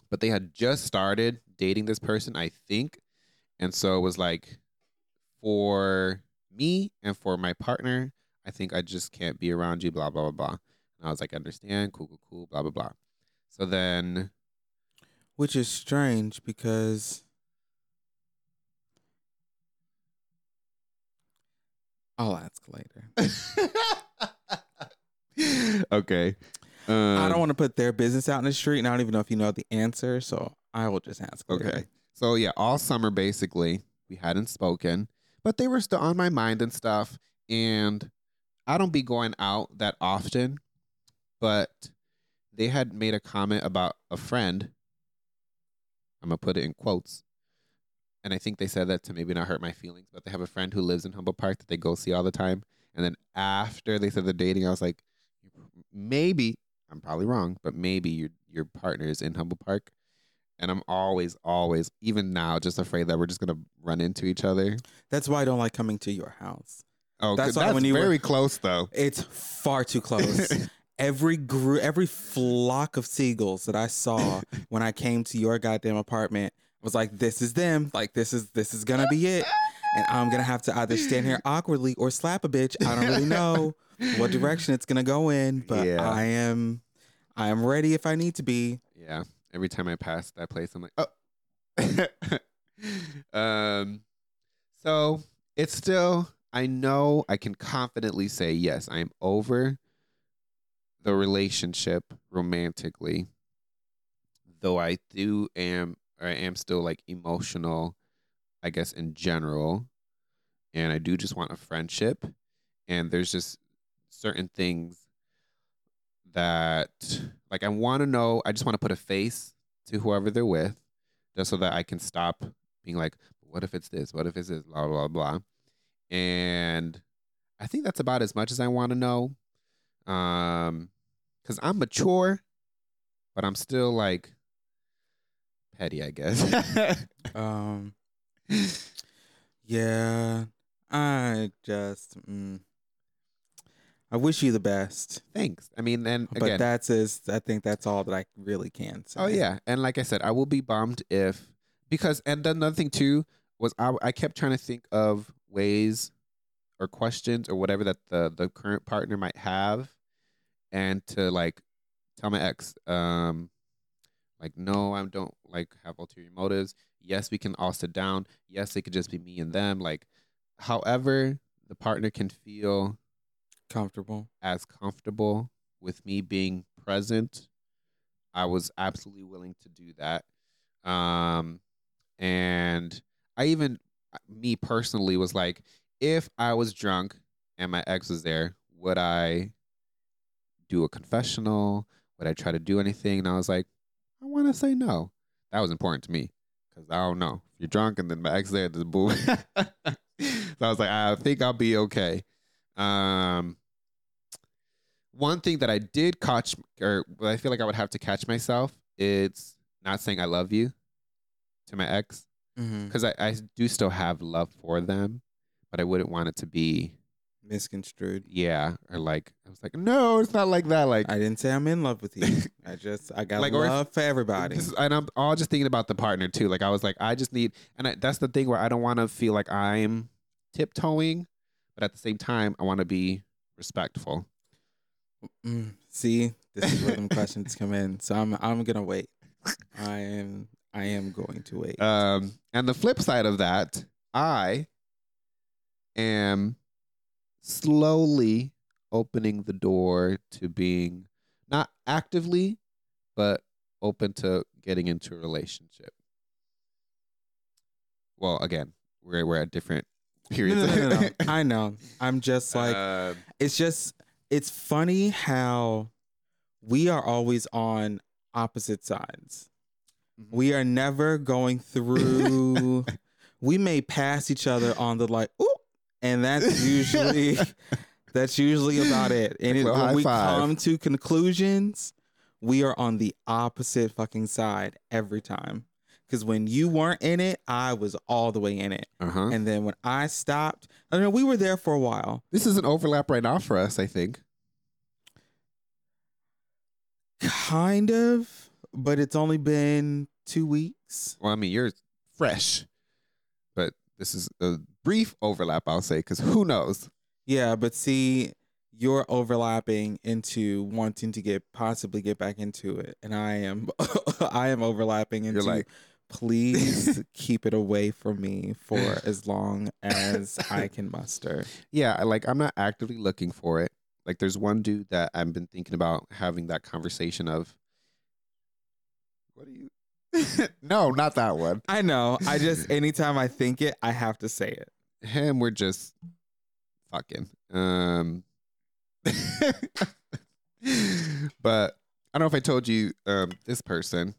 Speaker 1: but they had just started dating this person, I think, and so it was like, for me and for my partner, I think I just can't be around you. Blah blah blah blah. And I was like, understand, cool, cool, cool, blah blah blah. So then,
Speaker 2: Which is strange because I'll ask later.
Speaker 1: okay. Um,
Speaker 2: I don't want to put their business out in the street, and I don't even know if you know the answer, so I will just ask. later.
Speaker 1: Okay. So yeah, all summer basically we hadn't spoken, but they were still on my mind and stuff. And I don't be going out that often, but they had made a comment about a friend. I'm gonna put it in quotes. And I think they said that to maybe not hurt my feelings, but they have a friend who lives in Humboldt Park that they go see all the time. And then after they said they're dating, I was like, maybe I'm probably wrong, but maybe your your partner is in Humboldt Park and I'm always, always, even now, just afraid that we're just gonna run into each other.
Speaker 2: That's why I don't like coming to your house.
Speaker 1: Oh,
Speaker 2: That's why
Speaker 1: that's
Speaker 2: when you were-
Speaker 1: very close though.
Speaker 2: It's far too close. every group, every flock of seagulls that I saw when I came to your goddamn apartment was like, "This is them. Like this is this is gonna be it." And I'm gonna have to either stand here awkwardly or slap a bitch. I don't really know what direction it's gonna go in, but
Speaker 1: Yeah.
Speaker 2: I am, I am ready if I need to be.
Speaker 1: Yeah. Every time I pass that place, I'm like, oh. um. So it's still. I know I can confidently say yes. I am over the relationship romantically, though I do am. I am still like emotional. I guess in general, and I do just want a friendship. And there's just certain things that like I want to know. I just want to put a face to whoever they're with, just so that I can stop being like, "What if it's this? What if it's this?" Blah blah blah. And I think that's about as much as I want to know, um, because I'm mature, but I'm still like petty, I guess.
Speaker 2: Um, yeah, I just, mm, I wish you the best.
Speaker 1: Thanks. I mean, and
Speaker 2: But
Speaker 1: again,
Speaker 2: that's is I think that's all that I really can say.
Speaker 1: Oh yeah, and like I said, I will be bummed if because and then another thing too was I I kept trying to think of ways or questions or whatever that the the current partner might have, and to like tell my ex, um, like no, I don't like have ulterior motives. Yes, we can all sit down. Yes, it could just be me and them. Like, however, the partner can feel
Speaker 2: comfortable.
Speaker 1: as comfortable with me being present, I was absolutely willing to do that. Um, and I even, uh, me personally, was like, if I was drunk and my ex was there, would I do a confessional? Would I try to do anything? And I was like, I want to say no. That was important to me because I don't know. If you're drunk and then my ex there, just boom. so I was like, I think I'll be okay. Um, one thing that I did catch, or I feel like I would have to catch myself, it's not saying I love you to my ex
Speaker 2: Mm-hmm.
Speaker 1: because I, I do still have love for them, but I wouldn't want it to be,
Speaker 2: Misconstrued.
Speaker 1: yeah, or like I was like, no, it's not like that. Like,
Speaker 2: I didn't say I'm in love with you. I just I got
Speaker 1: Like,
Speaker 2: love for everybody.
Speaker 1: This is- and I'm all just thinking about the partner too. Like I was like, I just need, and I, that's the thing where I don't want to feel like I'm tiptoeing, but at the same time, I want to be respectful.
Speaker 2: Mm, see, this is where them questions come in. So I'm I'm gonna wait. I am I am going to wait.
Speaker 1: Um, and the flip side of that, I am slowly opening the door to being not actively, but open to getting into a relationship. Well, again, we're we're at different periods.
Speaker 2: no, no, no. I know. I'm just like
Speaker 1: Um,
Speaker 2: it's just it's funny how we are always on opposite sides.
Speaker 1: Mhm.
Speaker 2: We are never going through we may pass each other on the like ooh and that's usually that's usually about it. And it,
Speaker 1: Well,
Speaker 2: when we
Speaker 1: five.
Speaker 2: come to conclusions, we are on the opposite fucking side every time. Cuz when you weren't in it, I was all the way in it.
Speaker 1: uh-huh.
Speaker 2: And then when I stopped, I mean we were there for a while.
Speaker 1: This is an overlap right now for us, I think.
Speaker 2: Kind of, but it's only been 2 weeks.
Speaker 1: Well, I mean, you're fresh, but this is a brief overlap, I'll say, because who knows?
Speaker 2: Yeah, but see, you're overlapping into wanting to get possibly get back into it, and I am, I am overlapping into
Speaker 1: like,
Speaker 2: please keep it away from me for as long as I can muster.
Speaker 1: yeah, like I'm not actively looking for it. Like, there's one dude that I've been thinking about having that conversation of. What are you? no, not that one.
Speaker 2: I know. I just anytime I think it, I have to say it.
Speaker 1: Him, we're just fucking. Um, but I don't know if I told you um, this person.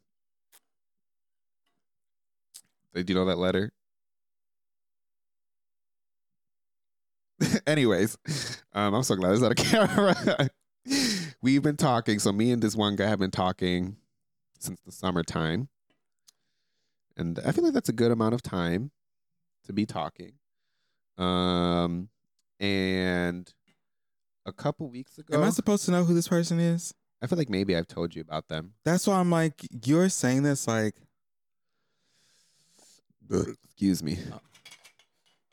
Speaker 1: Did you know that letter? Anyways, um, I'm so glad it's not a camera. We've been talking. So me and this one guy have been talking since the summertime, and I feel like that's a good amount of time to be talking. Um, and a couple weeks ago,
Speaker 2: Am I supposed to know who this person is?
Speaker 1: I feel like maybe I've told you about them.
Speaker 2: That's why I'm like, you're saying this like,
Speaker 1: Excuse me.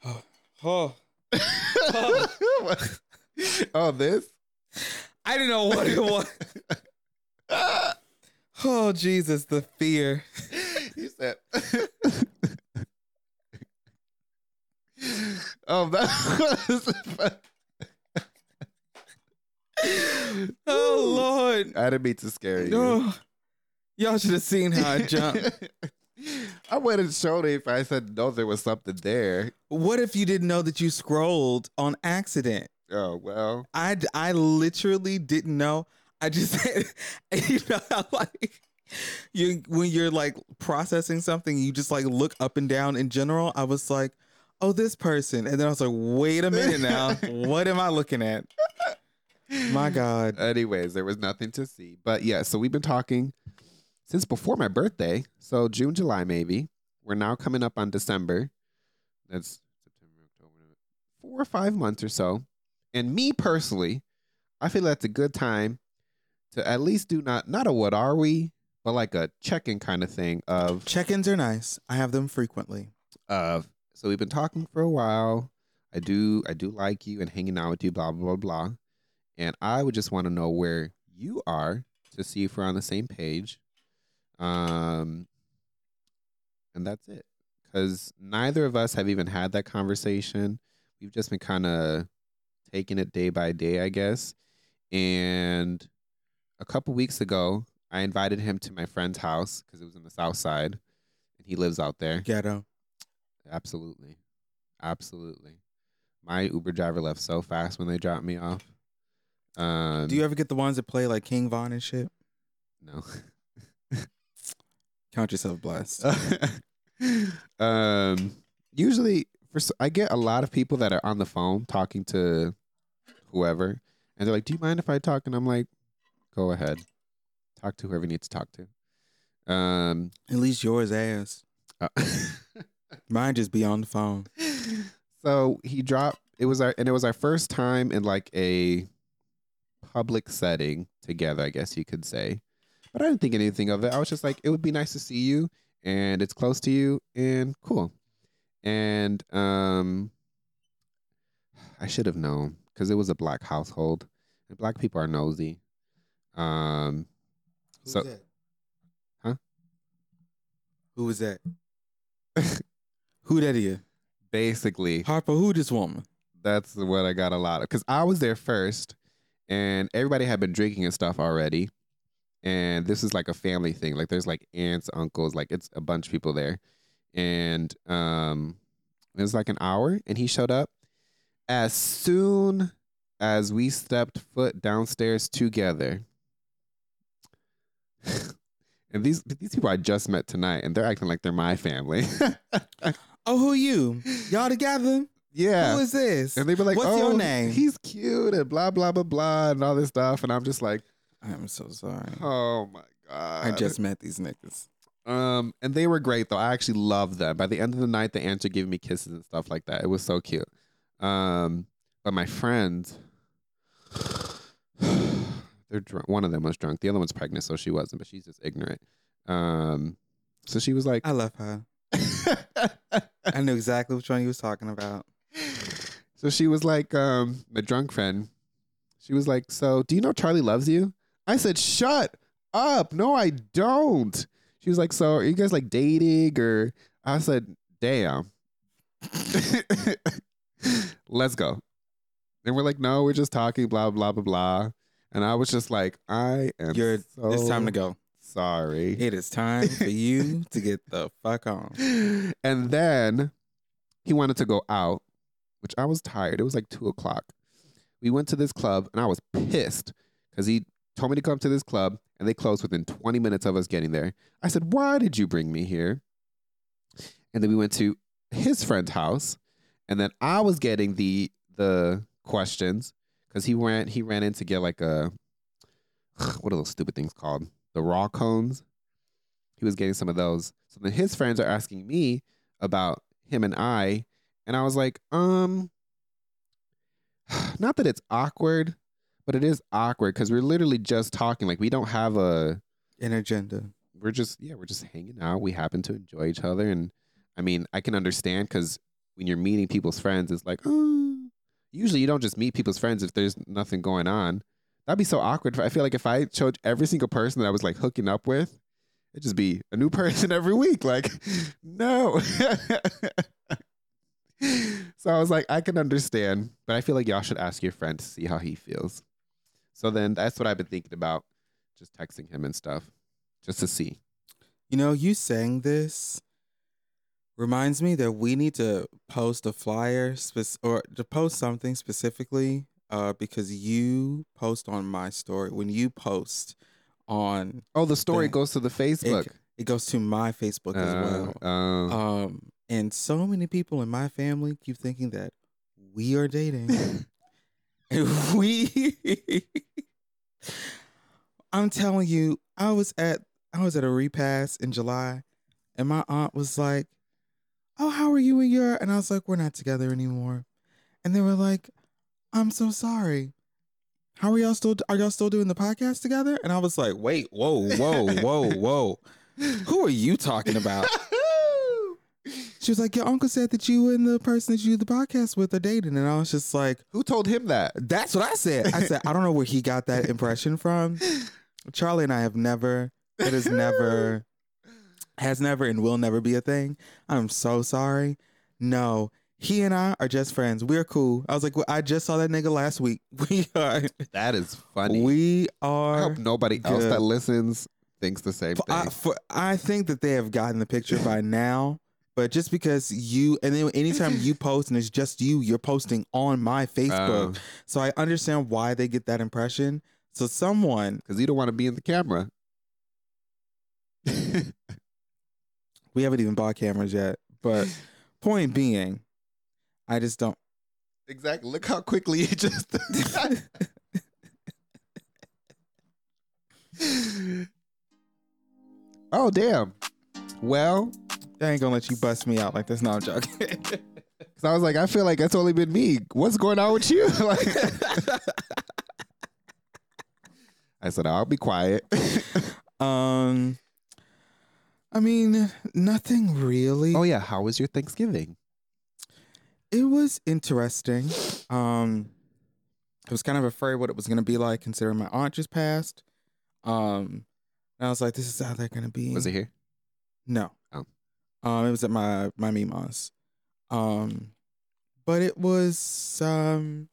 Speaker 2: oh,
Speaker 1: oh, oh, this?
Speaker 2: I didn't know what it was. Oh Jesus, the fear.
Speaker 1: you said. oh, that was.
Speaker 2: Oh Lord.
Speaker 1: I didn't mean to scare you.
Speaker 2: No. Y'all should have seen how I jumped.
Speaker 1: I would have shown it if I said no, there was something there.
Speaker 2: what if you didn't know that you scrolled on accident?
Speaker 1: Oh well.
Speaker 2: I, I literally didn't know. I just said, you know how like you when you're like processing something, you just like look up and down in general. I was like, oh, this person, and then I was like, wait a minute now, what am I looking at? My God.
Speaker 1: Anyways, there was nothing to see. But yeah, so we've been talking since before my birthday. So June, July, maybe. We're now coming up on December. That's September, October, four or five months or so. And me personally, I feel that's a good time to at least do not not a what are we, but like a check-in kind of thing of
Speaker 2: Check-ins are nice. I have them frequently.
Speaker 1: of so we've been talking for a while. I do I do like you and hanging out with you, blah blah blah blah. And I would just want to know where you are to see if we're on the same page. Um and that's it. Cuz neither of us have even had that conversation. We've just been kind of taking it day by day, I guess. And a couple weeks ago, I invited him to my friend's house cuz it was in the south side and he lives out there.
Speaker 2: Ghetto.
Speaker 1: Absolutely. Absolutely. My Uber driver left so fast when they dropped me off. Um,
Speaker 2: Do you ever get the ones that play like King Von and shit?
Speaker 1: No.
Speaker 2: Count yourself blessed.
Speaker 1: um, usually, for I get a lot of people that are on the phone talking to whoever, and they're like, "Do you mind if I talk?" And I'm like, "Go ahead, talk to whoever you need to talk to." Um,
Speaker 2: At least yours ass.
Speaker 1: uh,
Speaker 2: Mine just be on the phone.
Speaker 1: so he dropped it was our and it was our first time in like a public setting together i guess you could say but i didn't think anything of it i was just like it would be nice to see you and it's close to you and cool and um i should have known because it was a black household and black people are nosy um So-
Speaker 2: that?
Speaker 1: Huh?
Speaker 2: Who was that? who that is?
Speaker 1: basically
Speaker 2: Harper, who this woman?
Speaker 1: that's what I got a lot of. Because I was there first, and everybody had been drinking and stuff already. And this is like a family thing. Like there's like aunts, uncles, like it's a bunch of people there. And um, it was like an hour, and he showed up. As soon as we stepped foot downstairs together, and these these people I just met tonight, and they're acting like they're my family.
Speaker 2: Oh, who you? Y'all together?
Speaker 1: yeah,
Speaker 2: Who is this?
Speaker 1: And they were like,
Speaker 2: What's
Speaker 1: "Oh,
Speaker 2: your name?"
Speaker 1: He's cute and blah blah blah blah and all this stuff." And I'm just like,
Speaker 2: I'm so sorry.
Speaker 1: "Oh my god!"
Speaker 2: I just met these niggas.
Speaker 1: um, and they were great though. I actually loved them. By the end of the night, the ants were giving me kisses and stuff like that. It was so cute. Um, but my friends, they're drunk. One of them was drunk. The other one's pregnant, so she wasn't. But she's just ignorant. Um, so she was like,
Speaker 2: I love her. I knew exactly which one you was talking about.
Speaker 1: so she was like, um, my drunk friend, she was like, So do you know Charlie loves you? I said, Shut up. No, I don't. She was like, So are you guys like dating? Or I said, Damn. Let's go. And we're like, No, we're just talking, blah, blah, blah, blah. And I was just like, I am
Speaker 2: You're
Speaker 1: so
Speaker 2: it's time to go.
Speaker 1: Sorry.
Speaker 2: It is time for you to get the fuck on.
Speaker 1: and then he wanted to go out, which I was tired. It was like two o'clock. We went to this club and I was pissed because he told me to come to this club and they closed within 20 minutes of us getting there. I said, Why did you bring me here? And then we went to his friend's house and then I was getting the the questions because he ran he ran in to get like a what are those stupid things called? The raw cones. He was getting some of those. So then his friends are asking me about him and I, and I was like, um, not that it's awkward, but it is awkward because we're literally just talking. Like we don't have a.
Speaker 2: An agenda.
Speaker 1: We're just yeah, we're just hanging out. We happen to enjoy each other, and I mean, I can understand because when you're meeting people's friends, it's like, oh. Usually, you don't just meet people's friends if there's nothing going on. That'd be so awkward. I feel like if I showed every single person that I was like hooking up with, it'd just be a new person every week. Like, no. so I was like, I can understand, but I feel like y'all should ask your friend to see how he feels. So then that's what I've been thinking about, just texting him and stuff, just to see.
Speaker 2: You know, you saying this reminds me that we need to post a flyer or to post something specifically uh, because you post on my story. When you post on,
Speaker 1: Oh, the story
Speaker 2: Dang.
Speaker 1: goes to the Facebook.
Speaker 2: it goes to my Facebook as well.
Speaker 1: Uh, uh,
Speaker 2: Um, and so many people in my family keep thinking that we are dating. and we I'm telling you, I was at I was at a repass in July and my aunt was like, Oh, how are you and your and I was like, We're not together anymore. And they were like, I'm so sorry. How are y'all still are y'all still doing the podcast together? And I was like, wait, whoa, whoa, whoa, whoa. Who are you talking about? She was like, Your uncle said that you and the person that you do the podcast with are dating. And I was just like,
Speaker 1: Who told him that?
Speaker 2: That's what I said. I said, I don't know where he got that impression from. Charlie and I have never, it has never, has never, and will never be a thing. I'm so sorry. No, he and I are just friends. We're cool. I was like, well, I just saw that nigga last week. We are,
Speaker 1: That is funny.
Speaker 2: we are.
Speaker 1: I hope nobody else
Speaker 2: good.
Speaker 1: that listens thinks the same thing.
Speaker 2: I, for, I think that they have gotten the picture by now. But just because you, and then anytime you post and it's just you, you're posting on my Facebook.
Speaker 1: Oh.
Speaker 2: So I understand why they get that impression. So someone,
Speaker 1: because you don't want to be in the camera.
Speaker 2: we haven't even bought cameras yet. But point being, I just don't.
Speaker 1: exactly. Look how quickly you just. oh damn. Well,
Speaker 2: I ain't gonna let you bust me out like this. No, I'm joking.
Speaker 1: because I was like, I feel like that's only been me. What's going on with you? like, I said, I'll be quiet.
Speaker 2: um, I mean, nothing really.
Speaker 1: oh yeah, how was your Thanksgiving?
Speaker 2: It was interesting. Um, I was kind of afraid what it was going to be like, considering my aunt just passed. Um, and I was like, "This is how they're going to be."
Speaker 1: Was it here?
Speaker 2: No.
Speaker 1: Oh.
Speaker 2: Um, it was at my my Mima's. Um, but it was um,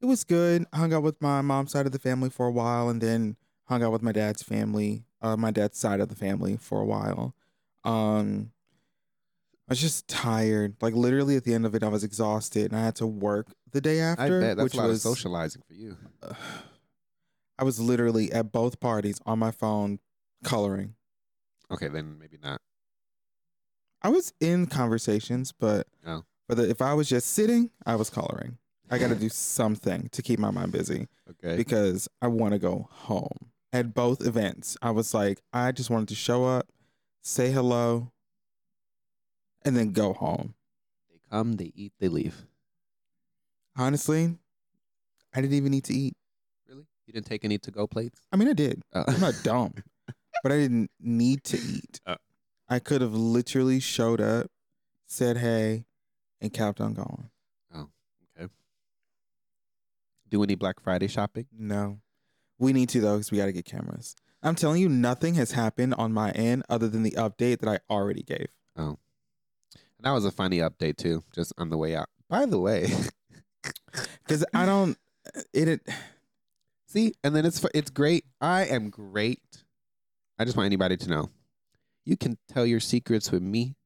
Speaker 2: it was good. I hung out with my mom's side of the family for a while, and then hung out with my dad's family, uh, my dad's side of the family for a while. Um, I was just tired. Like literally at the end of it, I was exhausted, and I had to work the day after.
Speaker 1: I bet that's
Speaker 2: which
Speaker 1: a lot
Speaker 2: was
Speaker 1: of socializing for you.
Speaker 2: I was literally at both parties on my phone coloring.
Speaker 1: Okay, then maybe not.
Speaker 2: I was in conversations, but
Speaker 1: Oh.
Speaker 2: but if I was just sitting, I was coloring. I got to do something to keep my mind busy
Speaker 1: Okay.
Speaker 2: because I want to go home. At both events, I was like, I just wanted to show up, say hello, and then go home.
Speaker 1: They come, they eat, they leave.
Speaker 2: Honestly, I didn't even need to eat.
Speaker 1: Really? You didn't take any to go plates?
Speaker 2: I mean, I did.
Speaker 1: Oh.
Speaker 2: I'm not dumb, but I didn't need to eat.
Speaker 1: Oh.
Speaker 2: I could have literally showed up, said hey, and kept on going. Oh, okay.
Speaker 1: Do any Black Friday shopping?
Speaker 2: No. We need to though, because we got to get cameras. I'm telling you, nothing has happened on my end other than the update that I already gave.
Speaker 1: And that was a funny update too, just on the way out. By the way,
Speaker 2: Because I don't. Uh, it, it.
Speaker 1: see, and then it's it's great. I am great. I just want anybody to know, you can tell your secrets with me,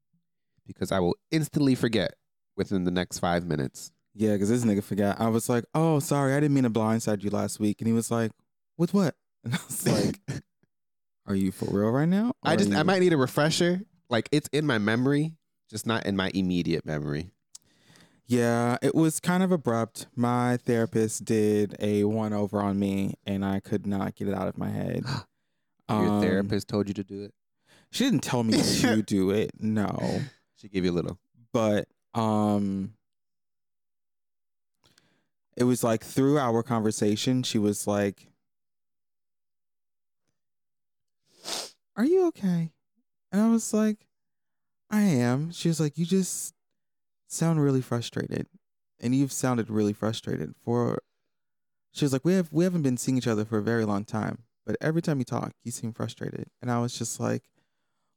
Speaker 1: because I will instantly forget within the next five minutes.
Speaker 2: Yeah, because this nigga forgot. I was like, "Oh, sorry, I didn't mean to blindside you last week," and he was like, "With what?" And I was like, "Are you for real right now?"
Speaker 1: I just
Speaker 2: are
Speaker 1: I might need a refresher. Like it's in my memory, just not in my immediate memory.
Speaker 2: Yeah, it was kind of abrupt. My therapist did a one over on me, and I could not get it out of my head.
Speaker 1: Your
Speaker 2: Um,
Speaker 1: therapist told you to do it.
Speaker 2: She didn't tell me to do it. No.
Speaker 1: She gave you a little.
Speaker 2: but um it was like through our conversation, she was like, Are you okay? And I was like, I am. She was like, You just sound really frustrated. And you've sounded really frustrated for she was like, We have we haven't been seeing each other for a very long time. But every time you talk, you seem frustrated. And I was just like,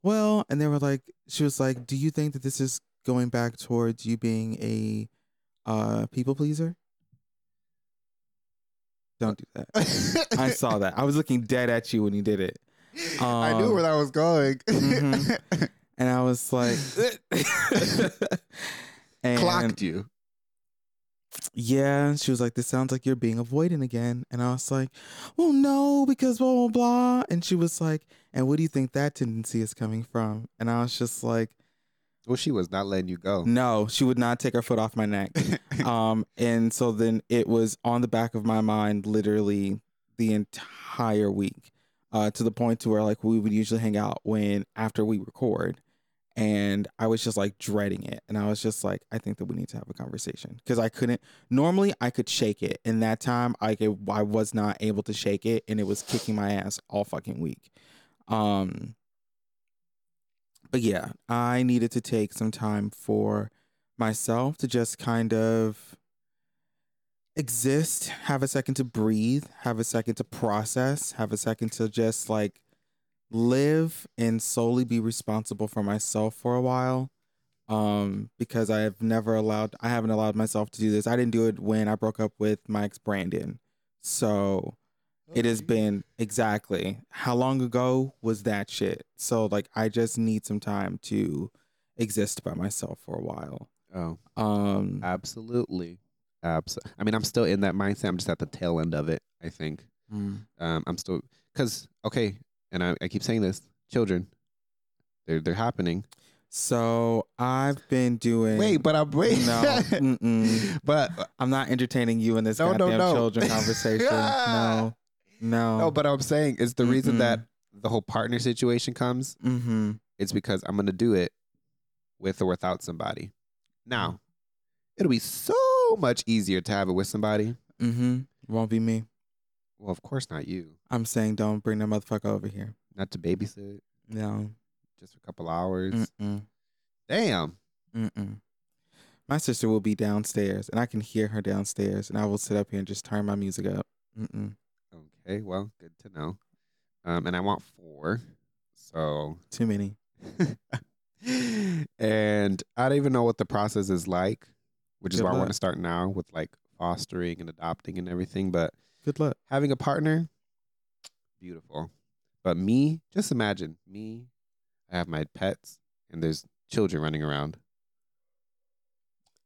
Speaker 2: Well, and they were like, she was like, Do you think that this is going back towards you being a uh people pleaser? Don't do that. I saw that. I was looking dead at you when you did it.
Speaker 1: I knew
Speaker 2: Um,
Speaker 1: where that was going.
Speaker 2: mhm. And I was like and
Speaker 1: Clocked you.
Speaker 2: Yeah, and she was like, "This sounds like you're being avoidant again." And I was like, "Well, no, because blah blah blah." And she was like, "And what do you think that tendency is coming from?" And I was just like,
Speaker 1: Well, she was not letting you go.
Speaker 2: "No, she would not take her foot off my neck." um, and so then it was on the back of my mind, literally the entire week, uh, to the point to where like we would usually hang out when after we record, and I was just like dreading it, and I was just like, I think that we need to have a conversation because I couldn't. Normally, I could shake it, and that time I could, I was not able to shake it, and it was kicking my ass all fucking week. Um, but yeah, I needed to take some time for myself to just kind of exist, have a second to breathe, have a second to process, have a second to just like live and solely be responsible for myself for a while. Um, because I have never allowed, I haven't allowed myself to do this. I didn't do it when I broke up with my ex Brandon. So it has been exactly how long ago was that shit? So like, I just need some time to exist by myself for a while.
Speaker 1: Oh,
Speaker 2: Um,
Speaker 1: absolutely. Absolutely. I mean, I'm still in that mindset. I'm just at the tail end of it, I think.
Speaker 2: mm,
Speaker 1: Um, I'm still, because, okay, and I, I keep saying this children, they're, they're happening.
Speaker 2: so I've been doing.
Speaker 1: Wait, but I'm waiting.
Speaker 2: no,
Speaker 1: but
Speaker 2: I'm not entertaining you in this
Speaker 1: No, no,
Speaker 2: goddamn
Speaker 1: no.
Speaker 2: children conversation. no, no,
Speaker 1: no, but I'm saying is the reason
Speaker 2: Mm-mm.
Speaker 1: that the whole partner situation comes.
Speaker 2: mm-hmm.
Speaker 1: It's because I'm gonna do it with or without somebody. Now, it'll be so much easier to have it with somebody.
Speaker 2: Mm-hmm. Won't be me.
Speaker 1: Well, of course not you.
Speaker 2: I'm saying don't bring that motherfucker over here.
Speaker 1: Not to babysit,
Speaker 2: No.
Speaker 1: just for a couple hours.
Speaker 2: Mm-mm.
Speaker 1: Damn.
Speaker 2: Mm-mm. My sister will be downstairs, and I can hear her downstairs, and I will sit up here and just turn my music up. Mm-mm.
Speaker 1: Okay, well, good to know. Um, and I want four. So
Speaker 2: Too many.
Speaker 1: and I don't even know what the process is like, which is
Speaker 2: Good
Speaker 1: why I want to start now with like fostering and adopting and everything. But
Speaker 2: Good luck.
Speaker 1: having a partner, beautiful. But me, just imagine me, I have my pets and there's children running around.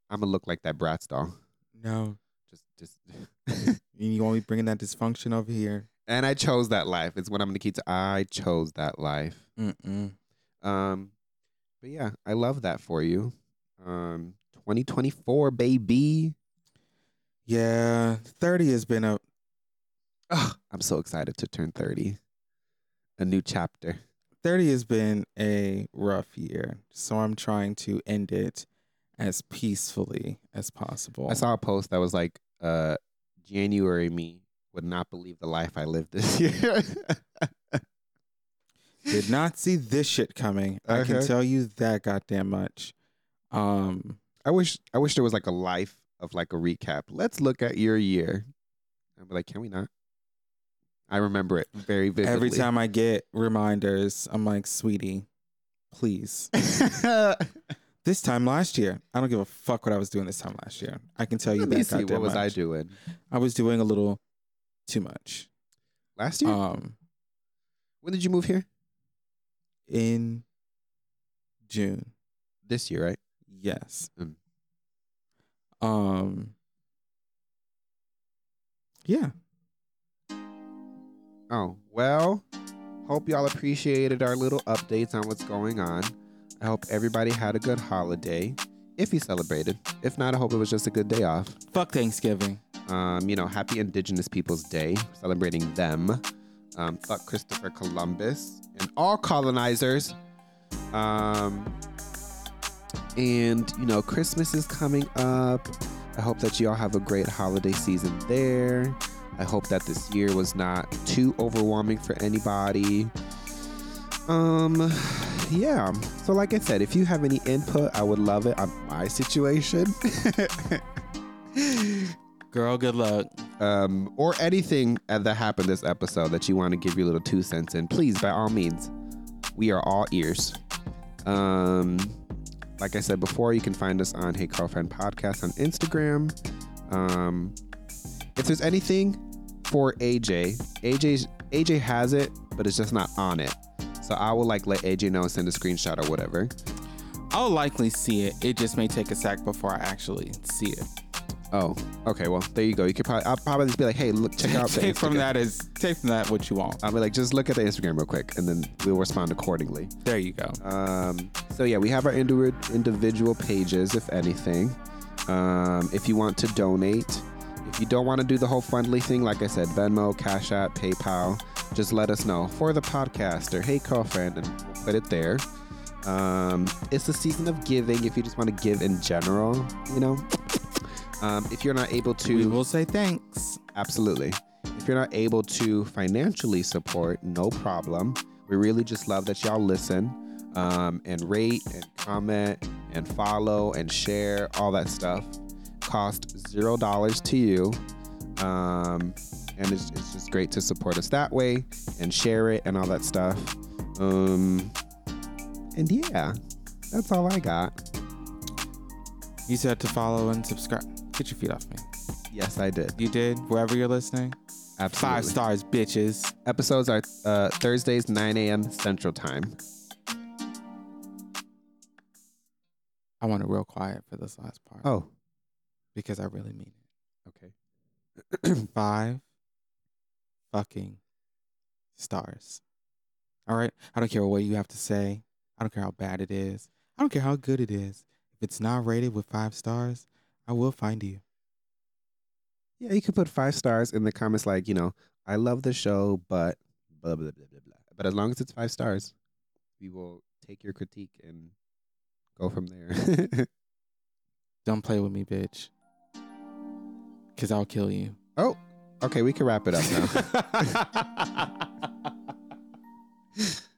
Speaker 1: I'm gonna look like that Bratz doll.
Speaker 2: No.
Speaker 1: Just, just.
Speaker 2: You want me bringing that dysfunction over here?
Speaker 1: and I chose that life. It's what I'm gonna keep. To, I chose that life.
Speaker 2: Mm-mm.
Speaker 1: Um, but yeah, I love that for you. Um, 2024, baby.
Speaker 2: Yeah, 30 has been a
Speaker 1: I'm so excited to turn 30. A new chapter.
Speaker 2: 30 has been a rough year. So I'm trying to end it as peacefully as possible.
Speaker 1: I saw a post that was like, uh, January me would not believe the life I lived this year.
Speaker 2: Did not see this shit coming. I can tell you that goddamn much. Um
Speaker 1: I wish I wish there was like a life of like a recap. Let's look at your year. I'm like, can we not? I remember it very vividly.
Speaker 2: every time I get reminders, I'm like, "Sweetie, please." This time last year, I don't give a fuck what I was doing this time last year. I can tell you
Speaker 1: Let
Speaker 2: that
Speaker 1: me see. What was I
Speaker 2: much.
Speaker 1: doing
Speaker 2: I was doing a little too much.
Speaker 1: last year?
Speaker 2: Um
Speaker 1: when did you move here?
Speaker 2: in June.
Speaker 1: This year, right?
Speaker 2: Yes.
Speaker 1: Mm.
Speaker 2: Um. Yeah.
Speaker 1: Oh, well, hope y'all appreciated our little updates on what's going on. I hope everybody had a good holiday. If you celebrated. If not, I hope it was just a good day off.
Speaker 2: Fuck Thanksgiving.
Speaker 1: Um, you know, happy Indigenous Peoples Day, celebrating them. Um, fuck Christopher Columbus and all colonizers. Um, and you know, Christmas is coming up. I hope that you all have a great holiday season there. I hope that this year was not too overwhelming for anybody. Um, yeah. So, like I said, if you have any input, I would love it on my situation.
Speaker 2: Girl, good luck.
Speaker 1: um, or anything that happened this episode that you want to give your little two cents in, please, by all means, we are all ears. Um, like I said before, you can find us on Hey Curlfriend Podcast on Instagram. Um, if there's anything for AJ, AJ AJ has it, but it's just not on it. So I will like let AJ know, and send a screenshot or whatever.
Speaker 2: I'll likely see it. It just may take a sec before I actually see it.
Speaker 1: Oh, okay. Well, there you go. You could probably I'll probably just be like, hey, look, check out the
Speaker 2: take from that is take from that what you want.
Speaker 1: I'll be like, just look at the Instagram real quick, and then we'll respond accordingly.
Speaker 2: There you go.
Speaker 1: Um, so yeah, we have our indi- individual pages, if anything. Um, if you want to donate, if you don't want to do the whole friendly thing, like I said, Venmo, Cash App, PayPal, just let us know for the podcast or Hey Curlfriend, and we'll put it there. Um, it's the season of giving. If you just want to give in general, you know. Um, if you're not able to,
Speaker 2: we will say thanks.
Speaker 1: Absolutely. If you're not able to financially support, no problem. We really just love that y'all listen um, and rate and comment and follow and share, all that stuff. Cost zero dollars to you. Um, and it's, it's just great to support us that way and share it and all that stuff. Um, and yeah, that's all I got.
Speaker 2: You said to follow and subscribe. Get your feet off me.
Speaker 1: Yes, I did.
Speaker 2: You did wherever you're listening.
Speaker 1: Absolutely.
Speaker 2: Five stars, bitches.
Speaker 1: Episodes are uh, Thursdays, 9 a.m. Central Time.
Speaker 2: I want it real quiet for this last part
Speaker 1: Oh,
Speaker 2: because I really mean it. okay. Five fucking stars. All right. I don't care what you have to say. I don't care how bad it is. I don't care how good it is. If it's not rated with five stars, I will find you.
Speaker 1: Yeah, you could put five stars in the comments, like, you know, I love the show, but blah, blah, blah, blah, blah. But as long as it's five stars, we will take your critique and go from there.
Speaker 2: Don't play with me, bitch. Because I'll kill you.
Speaker 1: oh, okay, we can wrap it up now.